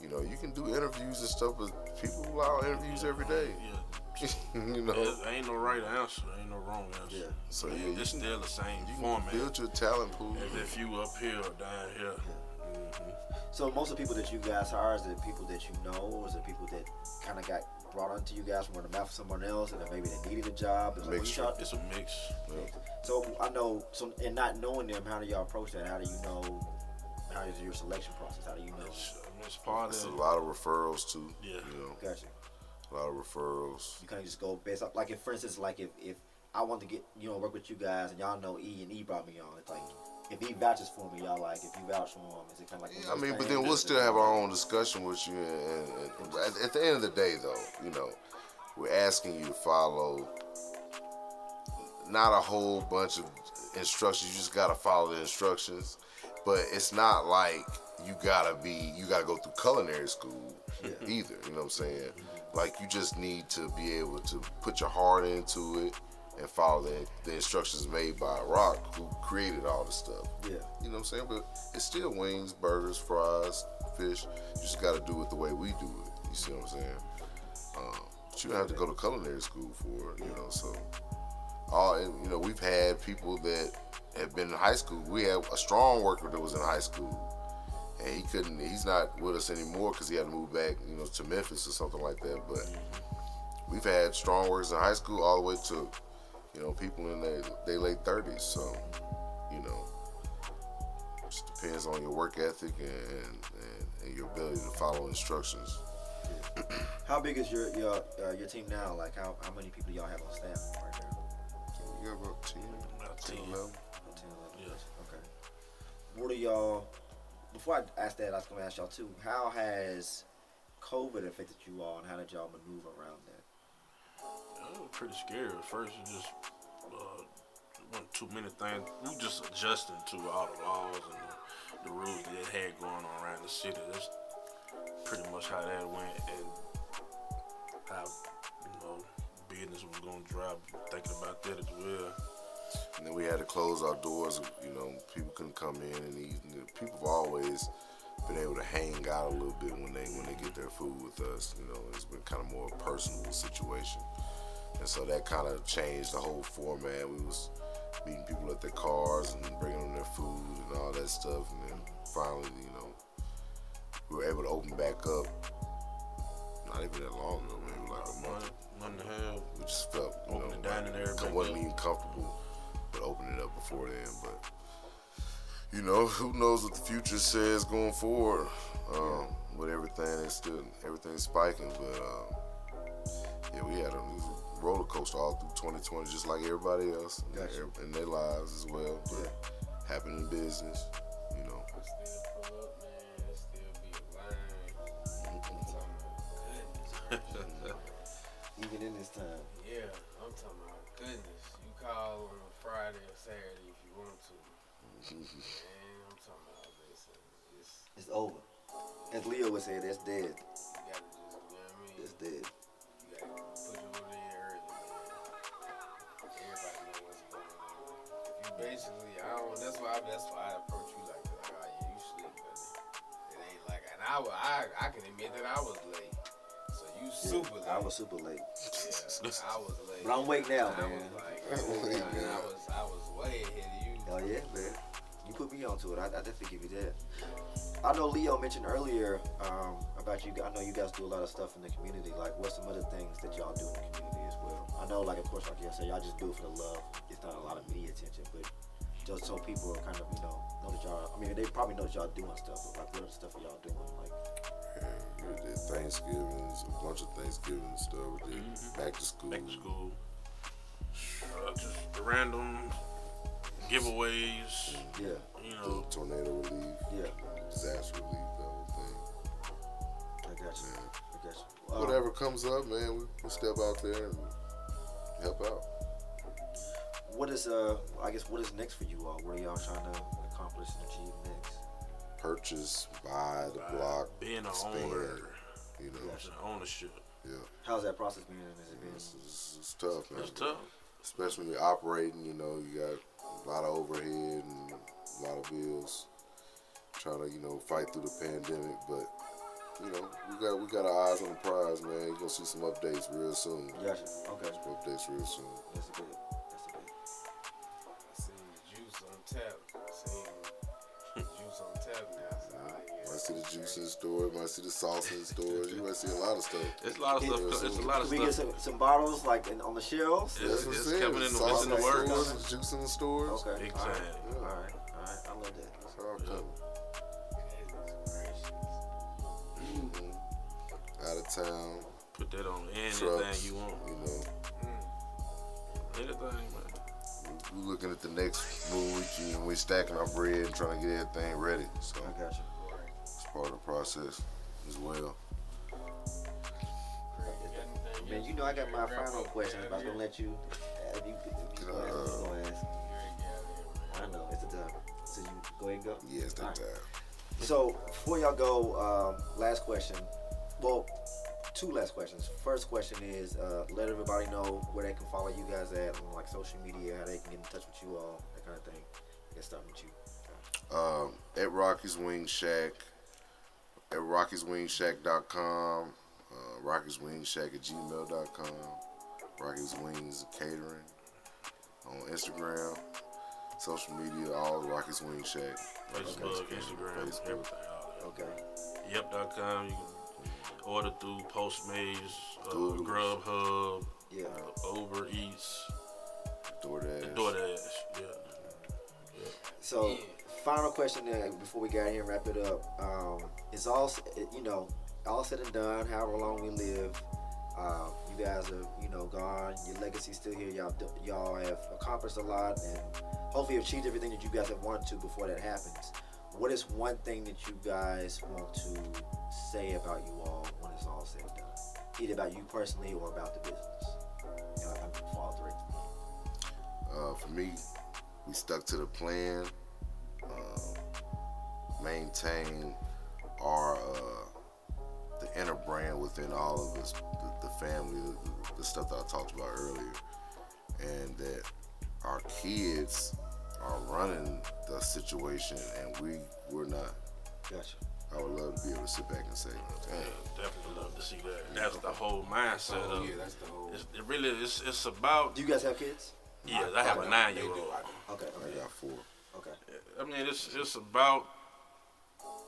Speaker 9: You know, you can do interviews and stuff, but people who allow interviews every day. Yeah. you know.
Speaker 8: There ain't no right answer. Ain't no wrong answer.
Speaker 6: Yeah.
Speaker 9: So,
Speaker 8: But
Speaker 9: yeah, you
Speaker 8: it's
Speaker 9: can-
Speaker 8: still the same
Speaker 9: you can
Speaker 8: format.
Speaker 9: build your talent pool.
Speaker 8: As if you up here or down here. Mm-hmm.
Speaker 6: So, most of the people that you guys hire, is it people that you know, or is it people that kind of got brought onto you guys from the mouth of someone else, and then maybe they needed a job? It's like, when y'all-
Speaker 8: It's a mix.
Speaker 6: So, I know, so, and not knowing them, how do y'all approach that? How do you know? How is your selection process? How do you know?
Speaker 8: It's part
Speaker 9: It's a lot of referrals too.
Speaker 8: Yeah.
Speaker 9: You know,
Speaker 6: Gotcha.
Speaker 9: a lot of referrals.
Speaker 6: You kind of just go based off, like if, for instance, like if, if I want to get, you know, work with you guys and y'all know E and E brought me on, it's like, if E vouches for me, y'all like, if you vouch for him, is it kind of like, one
Speaker 9: I mean, but then we'll still have our own discussion with you. And, and, and at, at the end of the day, though, you know, we're asking you to follow not a whole bunch of instructions. You just gotta follow the instructions. But it's not like you gotta be, you gotta go through culinary school either. You know what I'm saying? Like you just need to be able to put your heart into it and follow the, the instructions made by Rock, who created all the stuff.
Speaker 6: Yeah.
Speaker 9: You know what I'm saying? But it's still wings, burgers, fries, fish. You just got to do it the way we do it. You see what I'm saying? Um, but you don't have to go to culinary school for it, you know. So, all and, you know, we've had people that have been in high school. We had a strong worker that was in high school, and he couldn't. He's not with us anymore because he had to move back, you know, to Memphis or something like that. But we've had strong workers in high school all the way to, you know, people in their, their late 30s. So, you know, it just depends on your work ethic and, and, and your ability to follow instructions.
Speaker 6: How big is your your uh, your team now? Like how, how many people y'all have on staff right now?
Speaker 9: We got about 10,
Speaker 8: About
Speaker 9: 10,
Speaker 8: 10.
Speaker 9: 11.
Speaker 6: 10, 11. Okay. What are y'all? Before I ask that, I was gonna ask y'all too. How has COVID affected you all, and how did y'all maneuver around that?
Speaker 8: It was pretty scary at first. It just uh, wasn't too many things. We just adjusting to all the laws and the, the rules that had going on around the city. That's pretty much how that went, and how you know business was gonna drop. Thinking about that as well.
Speaker 9: And then we had to close our doors. You know, people couldn't come in and eat. And people have always been able to hang out a little bit when they when they get their food with us. You know, it's been kind of more a personal situation, and so that kind of changed the whole format. We was meeting people at their cars and bringing them their food and all that stuff, and then finally, you know, we were able to open back up. Not even that long ago, maybe like a month.
Speaker 8: Month and a half.
Speaker 9: We just felt, you
Speaker 8: Open
Speaker 9: know,
Speaker 8: the dining
Speaker 9: like, wasn't
Speaker 8: up.
Speaker 9: even comfortable it up before then, but you know, who knows what the future says going forward. Um, with everything, it's still everything's spiking, but um, yeah, we had a, it was a roller coaster all through 2020, just like everybody else in,
Speaker 6: Gotcha.
Speaker 9: their, in their lives as well. But happened in business, you know.
Speaker 7: Still pull up, man. It still be a line. I'm talking about goodness.
Speaker 6: Even in this time.
Speaker 7: Saturday if you want to. Mm-hmm. Man, I'm talking about listen. It's,
Speaker 6: It's over. As Leo would say, that's dead.
Speaker 7: you gotta just, you know what I mean?
Speaker 6: It's dead.
Speaker 7: You gotta put your in early, man. Everybody know what's going on. If you basically, I don't. That's why. I, that's why I approach you like, like, oh yeah, you sleep, but it ain't like. And I, I, I can admit that I was late. You super late.
Speaker 6: I was super late.
Speaker 7: Yeah, I was late.
Speaker 6: But I'm awake now,
Speaker 7: I
Speaker 6: man.
Speaker 7: was like,
Speaker 6: I'm
Speaker 7: I was, I was way ahead of you.
Speaker 6: Oh yeah, man. You put me onto it. I, I definitely give you that. I know Leo mentioned earlier um, about you. I know you guys do a lot of stuff in the community. Like, what's some other things that y'all do in the community as well? I know, like, of course, like you said, y'all just do it for the love. It's not a lot of media attention, but just so people are kind of, you know, know that y'all. I mean, they probably know that y'all doing stuff, but like, what other stuff are y'all doing? Like,
Speaker 9: Yeah, we did Thanksgivings, a bunch of Thanksgiving stuff. We did back to school.
Speaker 8: Back to school. Uh, just random giveaways.
Speaker 6: yeah,
Speaker 8: You know,
Speaker 9: tornado relief,
Speaker 6: yeah,
Speaker 9: disaster relief, the whole thing.
Speaker 6: I got you. I got you. Um,
Speaker 9: Whatever comes up, man, we, we step out there and help out.
Speaker 6: What is uh? I guess what is next for you all? What are y'all trying to accomplish and achieve next?
Speaker 9: Purchase, buy the block,
Speaker 8: being an
Speaker 9: expand,
Speaker 8: owner,
Speaker 9: You know,
Speaker 8: the ownership.
Speaker 9: yeah,
Speaker 6: How's that process been? Has it been?
Speaker 9: it's, it's, it's tough, man.
Speaker 8: It's tough.
Speaker 9: Especially when you're operating, you know, you got a lot of overhead and a lot of bills. Trying to, you know, fight through the pandemic, but you know, we got we got our eyes on the prize, man. You're gonna see some updates real soon.
Speaker 6: Gotcha. Okay.
Speaker 9: Some updates real soon.
Speaker 6: That's a good.
Speaker 9: See the juice in the store, You might see the sauce in the stores. You might see a lot of stuff.
Speaker 8: It's a lot of stuff.
Speaker 9: Yeah,
Speaker 8: It's a lot of
Speaker 6: Can we get some, some bottles like in, on the shelves?
Speaker 8: It's,
Speaker 9: That's what I'm
Speaker 8: it's coming in the,
Speaker 9: sauce
Speaker 8: it's in the
Speaker 9: in
Speaker 8: works.
Speaker 9: stores, and juice in the stores.
Speaker 6: Okay.
Speaker 8: Big
Speaker 6: All right.
Speaker 8: time.
Speaker 6: All right. All right. I love that.
Speaker 9: That's all coming.
Speaker 7: goodness gracious.
Speaker 9: Mhm. Out of town,
Speaker 8: Put that on anything
Speaker 9: trucks.
Speaker 8: you want.
Speaker 9: You know,
Speaker 8: Anything, man.
Speaker 9: we're looking at the next move. We, we stacking our bread and trying to get everything ready. So
Speaker 6: I got you.
Speaker 9: Part of the process as well.
Speaker 6: Man, you know I got my final questions, but I'm gonna let you. If you, if you go ahead, go ask. I know it's the time. So you go ahead and go.
Speaker 9: Yeah, it's
Speaker 6: All right.
Speaker 9: time.
Speaker 6: So before y'all go, um, last question. Well, two last questions. First question is uh, let everybody know where they can follow you guys at on like social media, how they can get in touch with you all, that kind of thing. I guess start with you.
Speaker 9: Um, at Rocky's Wing Shack, at Rocky'sWingShack.com, uh, Rocky's Wing Shack at gmail.com, Rocky's Wings Catering on Instagram, social media, all Rocky's Wing Shack.
Speaker 8: Facebook, Instagram,
Speaker 9: Facebook.
Speaker 8: everything. All that.
Speaker 6: Okay.
Speaker 8: Yep.com. You can order through Postmates, uh,
Speaker 9: Doodles.
Speaker 8: Grubhub,
Speaker 6: Yeah.
Speaker 8: uh, Uber Eats,
Speaker 9: DoorDash.
Speaker 8: DoorDash. Yeah.
Speaker 6: So, final question before we get here and wrap it up. Um, it's all, you know, all said and done, however long we live, uh, you guys are, you know, gone. Your legacy's still here. Y'all, y'all have accomplished a lot and hopefully achieved everything that you guys have wanted to before that happens. What is one thing that you guys want to say about you all when it's all said and done? Either about you personally or about the business. You know.
Speaker 9: Uh, for me, we stuck to the plan. Maintain our uh, the inner brand within all of us, the, the family, the, the stuff that I talked about earlier, and that our kids are running the situation and we we're not.
Speaker 6: Gotcha.
Speaker 9: I would love to be able to sit back and say,
Speaker 8: Yeah, definitely love to see that. That's the whole mindset
Speaker 7: Oh,
Speaker 8: of
Speaker 7: yeah, that's the whole.
Speaker 8: it's, it. Really, it's it's about.
Speaker 6: Do you guys have kids?
Speaker 8: Yeah, I have a nine year old.
Speaker 6: Okay.
Speaker 9: I got four.
Speaker 6: Okay.
Speaker 8: I mean, it's it's about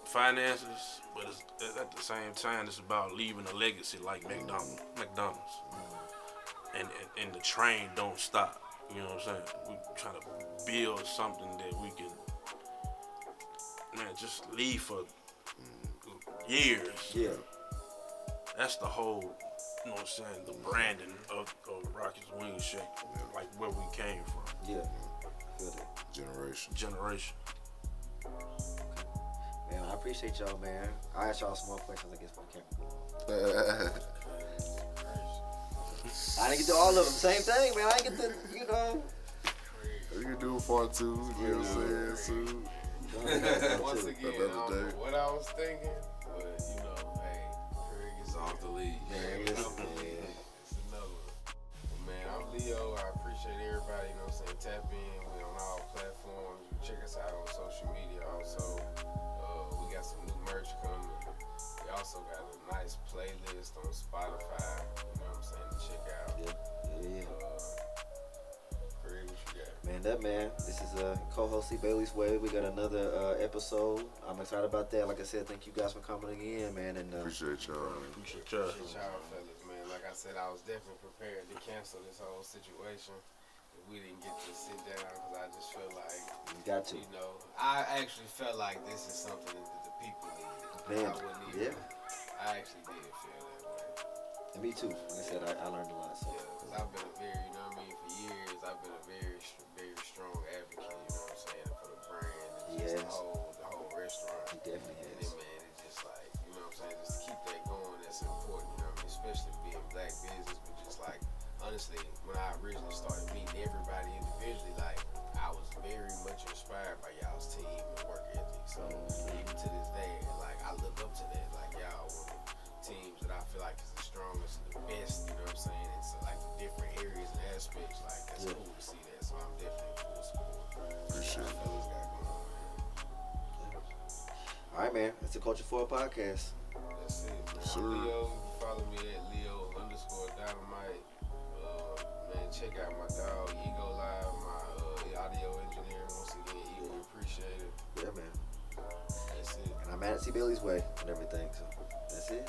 Speaker 8: finances, but it's, at the same time, it's about leaving a legacy like McDonald's. McDonald's, and, and and the train don't stop. You know what I'm saying? We trying to build something that we can, man, just leave for years.
Speaker 6: Yeah.
Speaker 8: That's the whole, you know what I'm saying, the branding of, of Rocky's Wing Shack, like where we came from,
Speaker 6: Yeah.
Speaker 9: Generation.
Speaker 8: generation.
Speaker 6: Man, I appreciate y'all, man. I ask y'all some more questions, I guess, for the camera. I didn't get to all of them. Same thing, man. I didn't get to, you know.
Speaker 9: you can do a part two, you know what I'm saying? Soon.
Speaker 7: Once again, I don't
Speaker 9: day.
Speaker 7: know what I was thinking, but you know, hey, Craig is off the lead.
Speaker 6: Man, listen, man.
Speaker 7: It's another one. Man, I'm Leo. I appreciate everybody, you know what I'm saying? Tap in. We on all platforms. Check us out on social media merch coming. We also got a nice playlist on Spotify, you know what I'm saying, to check out.
Speaker 6: Yeah, yeah, yeah.
Speaker 7: Uh, Craig, what you got?
Speaker 6: Man, that man. This is uh, co-host C Bailey's Way. We got another uh, episode. I'm excited about that. Like I said, thank you guys for coming again, man. And uh,
Speaker 9: Appreciate y'all.
Speaker 8: Appreciate y'all.
Speaker 7: Appreciate y'all fellas, man. Like I said, I was definitely prepared to cancel this whole situation. We didn't get to sit down, because I just feel like,
Speaker 6: you got to.
Speaker 7: you know, I actually felt like this is something that the people I wouldn't even,
Speaker 6: yeah.
Speaker 7: I actually did feel that way.
Speaker 6: And me too. Like I said, I, I learned a lot. So.
Speaker 7: Yeah, because I've been a very, you know what I mean, for years, I've been a very, very strong advocate, you know what I'm saying, for the brand and just
Speaker 6: Yes.
Speaker 7: the whole, the whole restaurant.
Speaker 6: He definitely
Speaker 7: And then, man, it's just like, you know what I'm saying, just to keep that going, that's important, you know what I mean, especially being black business, but just like, honestly, when I originally started meeting everybody individually, like, I was very much inspired by y'all's team and work ethic. So, this day, like, I look up to that, like, y'all the teams that I feel like is the strongest and the best, you know what I'm saying, it's like different areas and aspects, like, that's
Speaker 6: Yeah.
Speaker 7: cool to see that, so I'm definitely in full support.
Speaker 9: Appreciate it.
Speaker 7: Fellas got going on, man.
Speaker 6: All right, man. It's the Culture Four podcast.
Speaker 7: That's it, man. I'm Leo. Follow me at Leo underscore dynamite. Uh, man, check out my dog Ego Live,
Speaker 6: I'm at C Bailey's Way and everything. So that's it.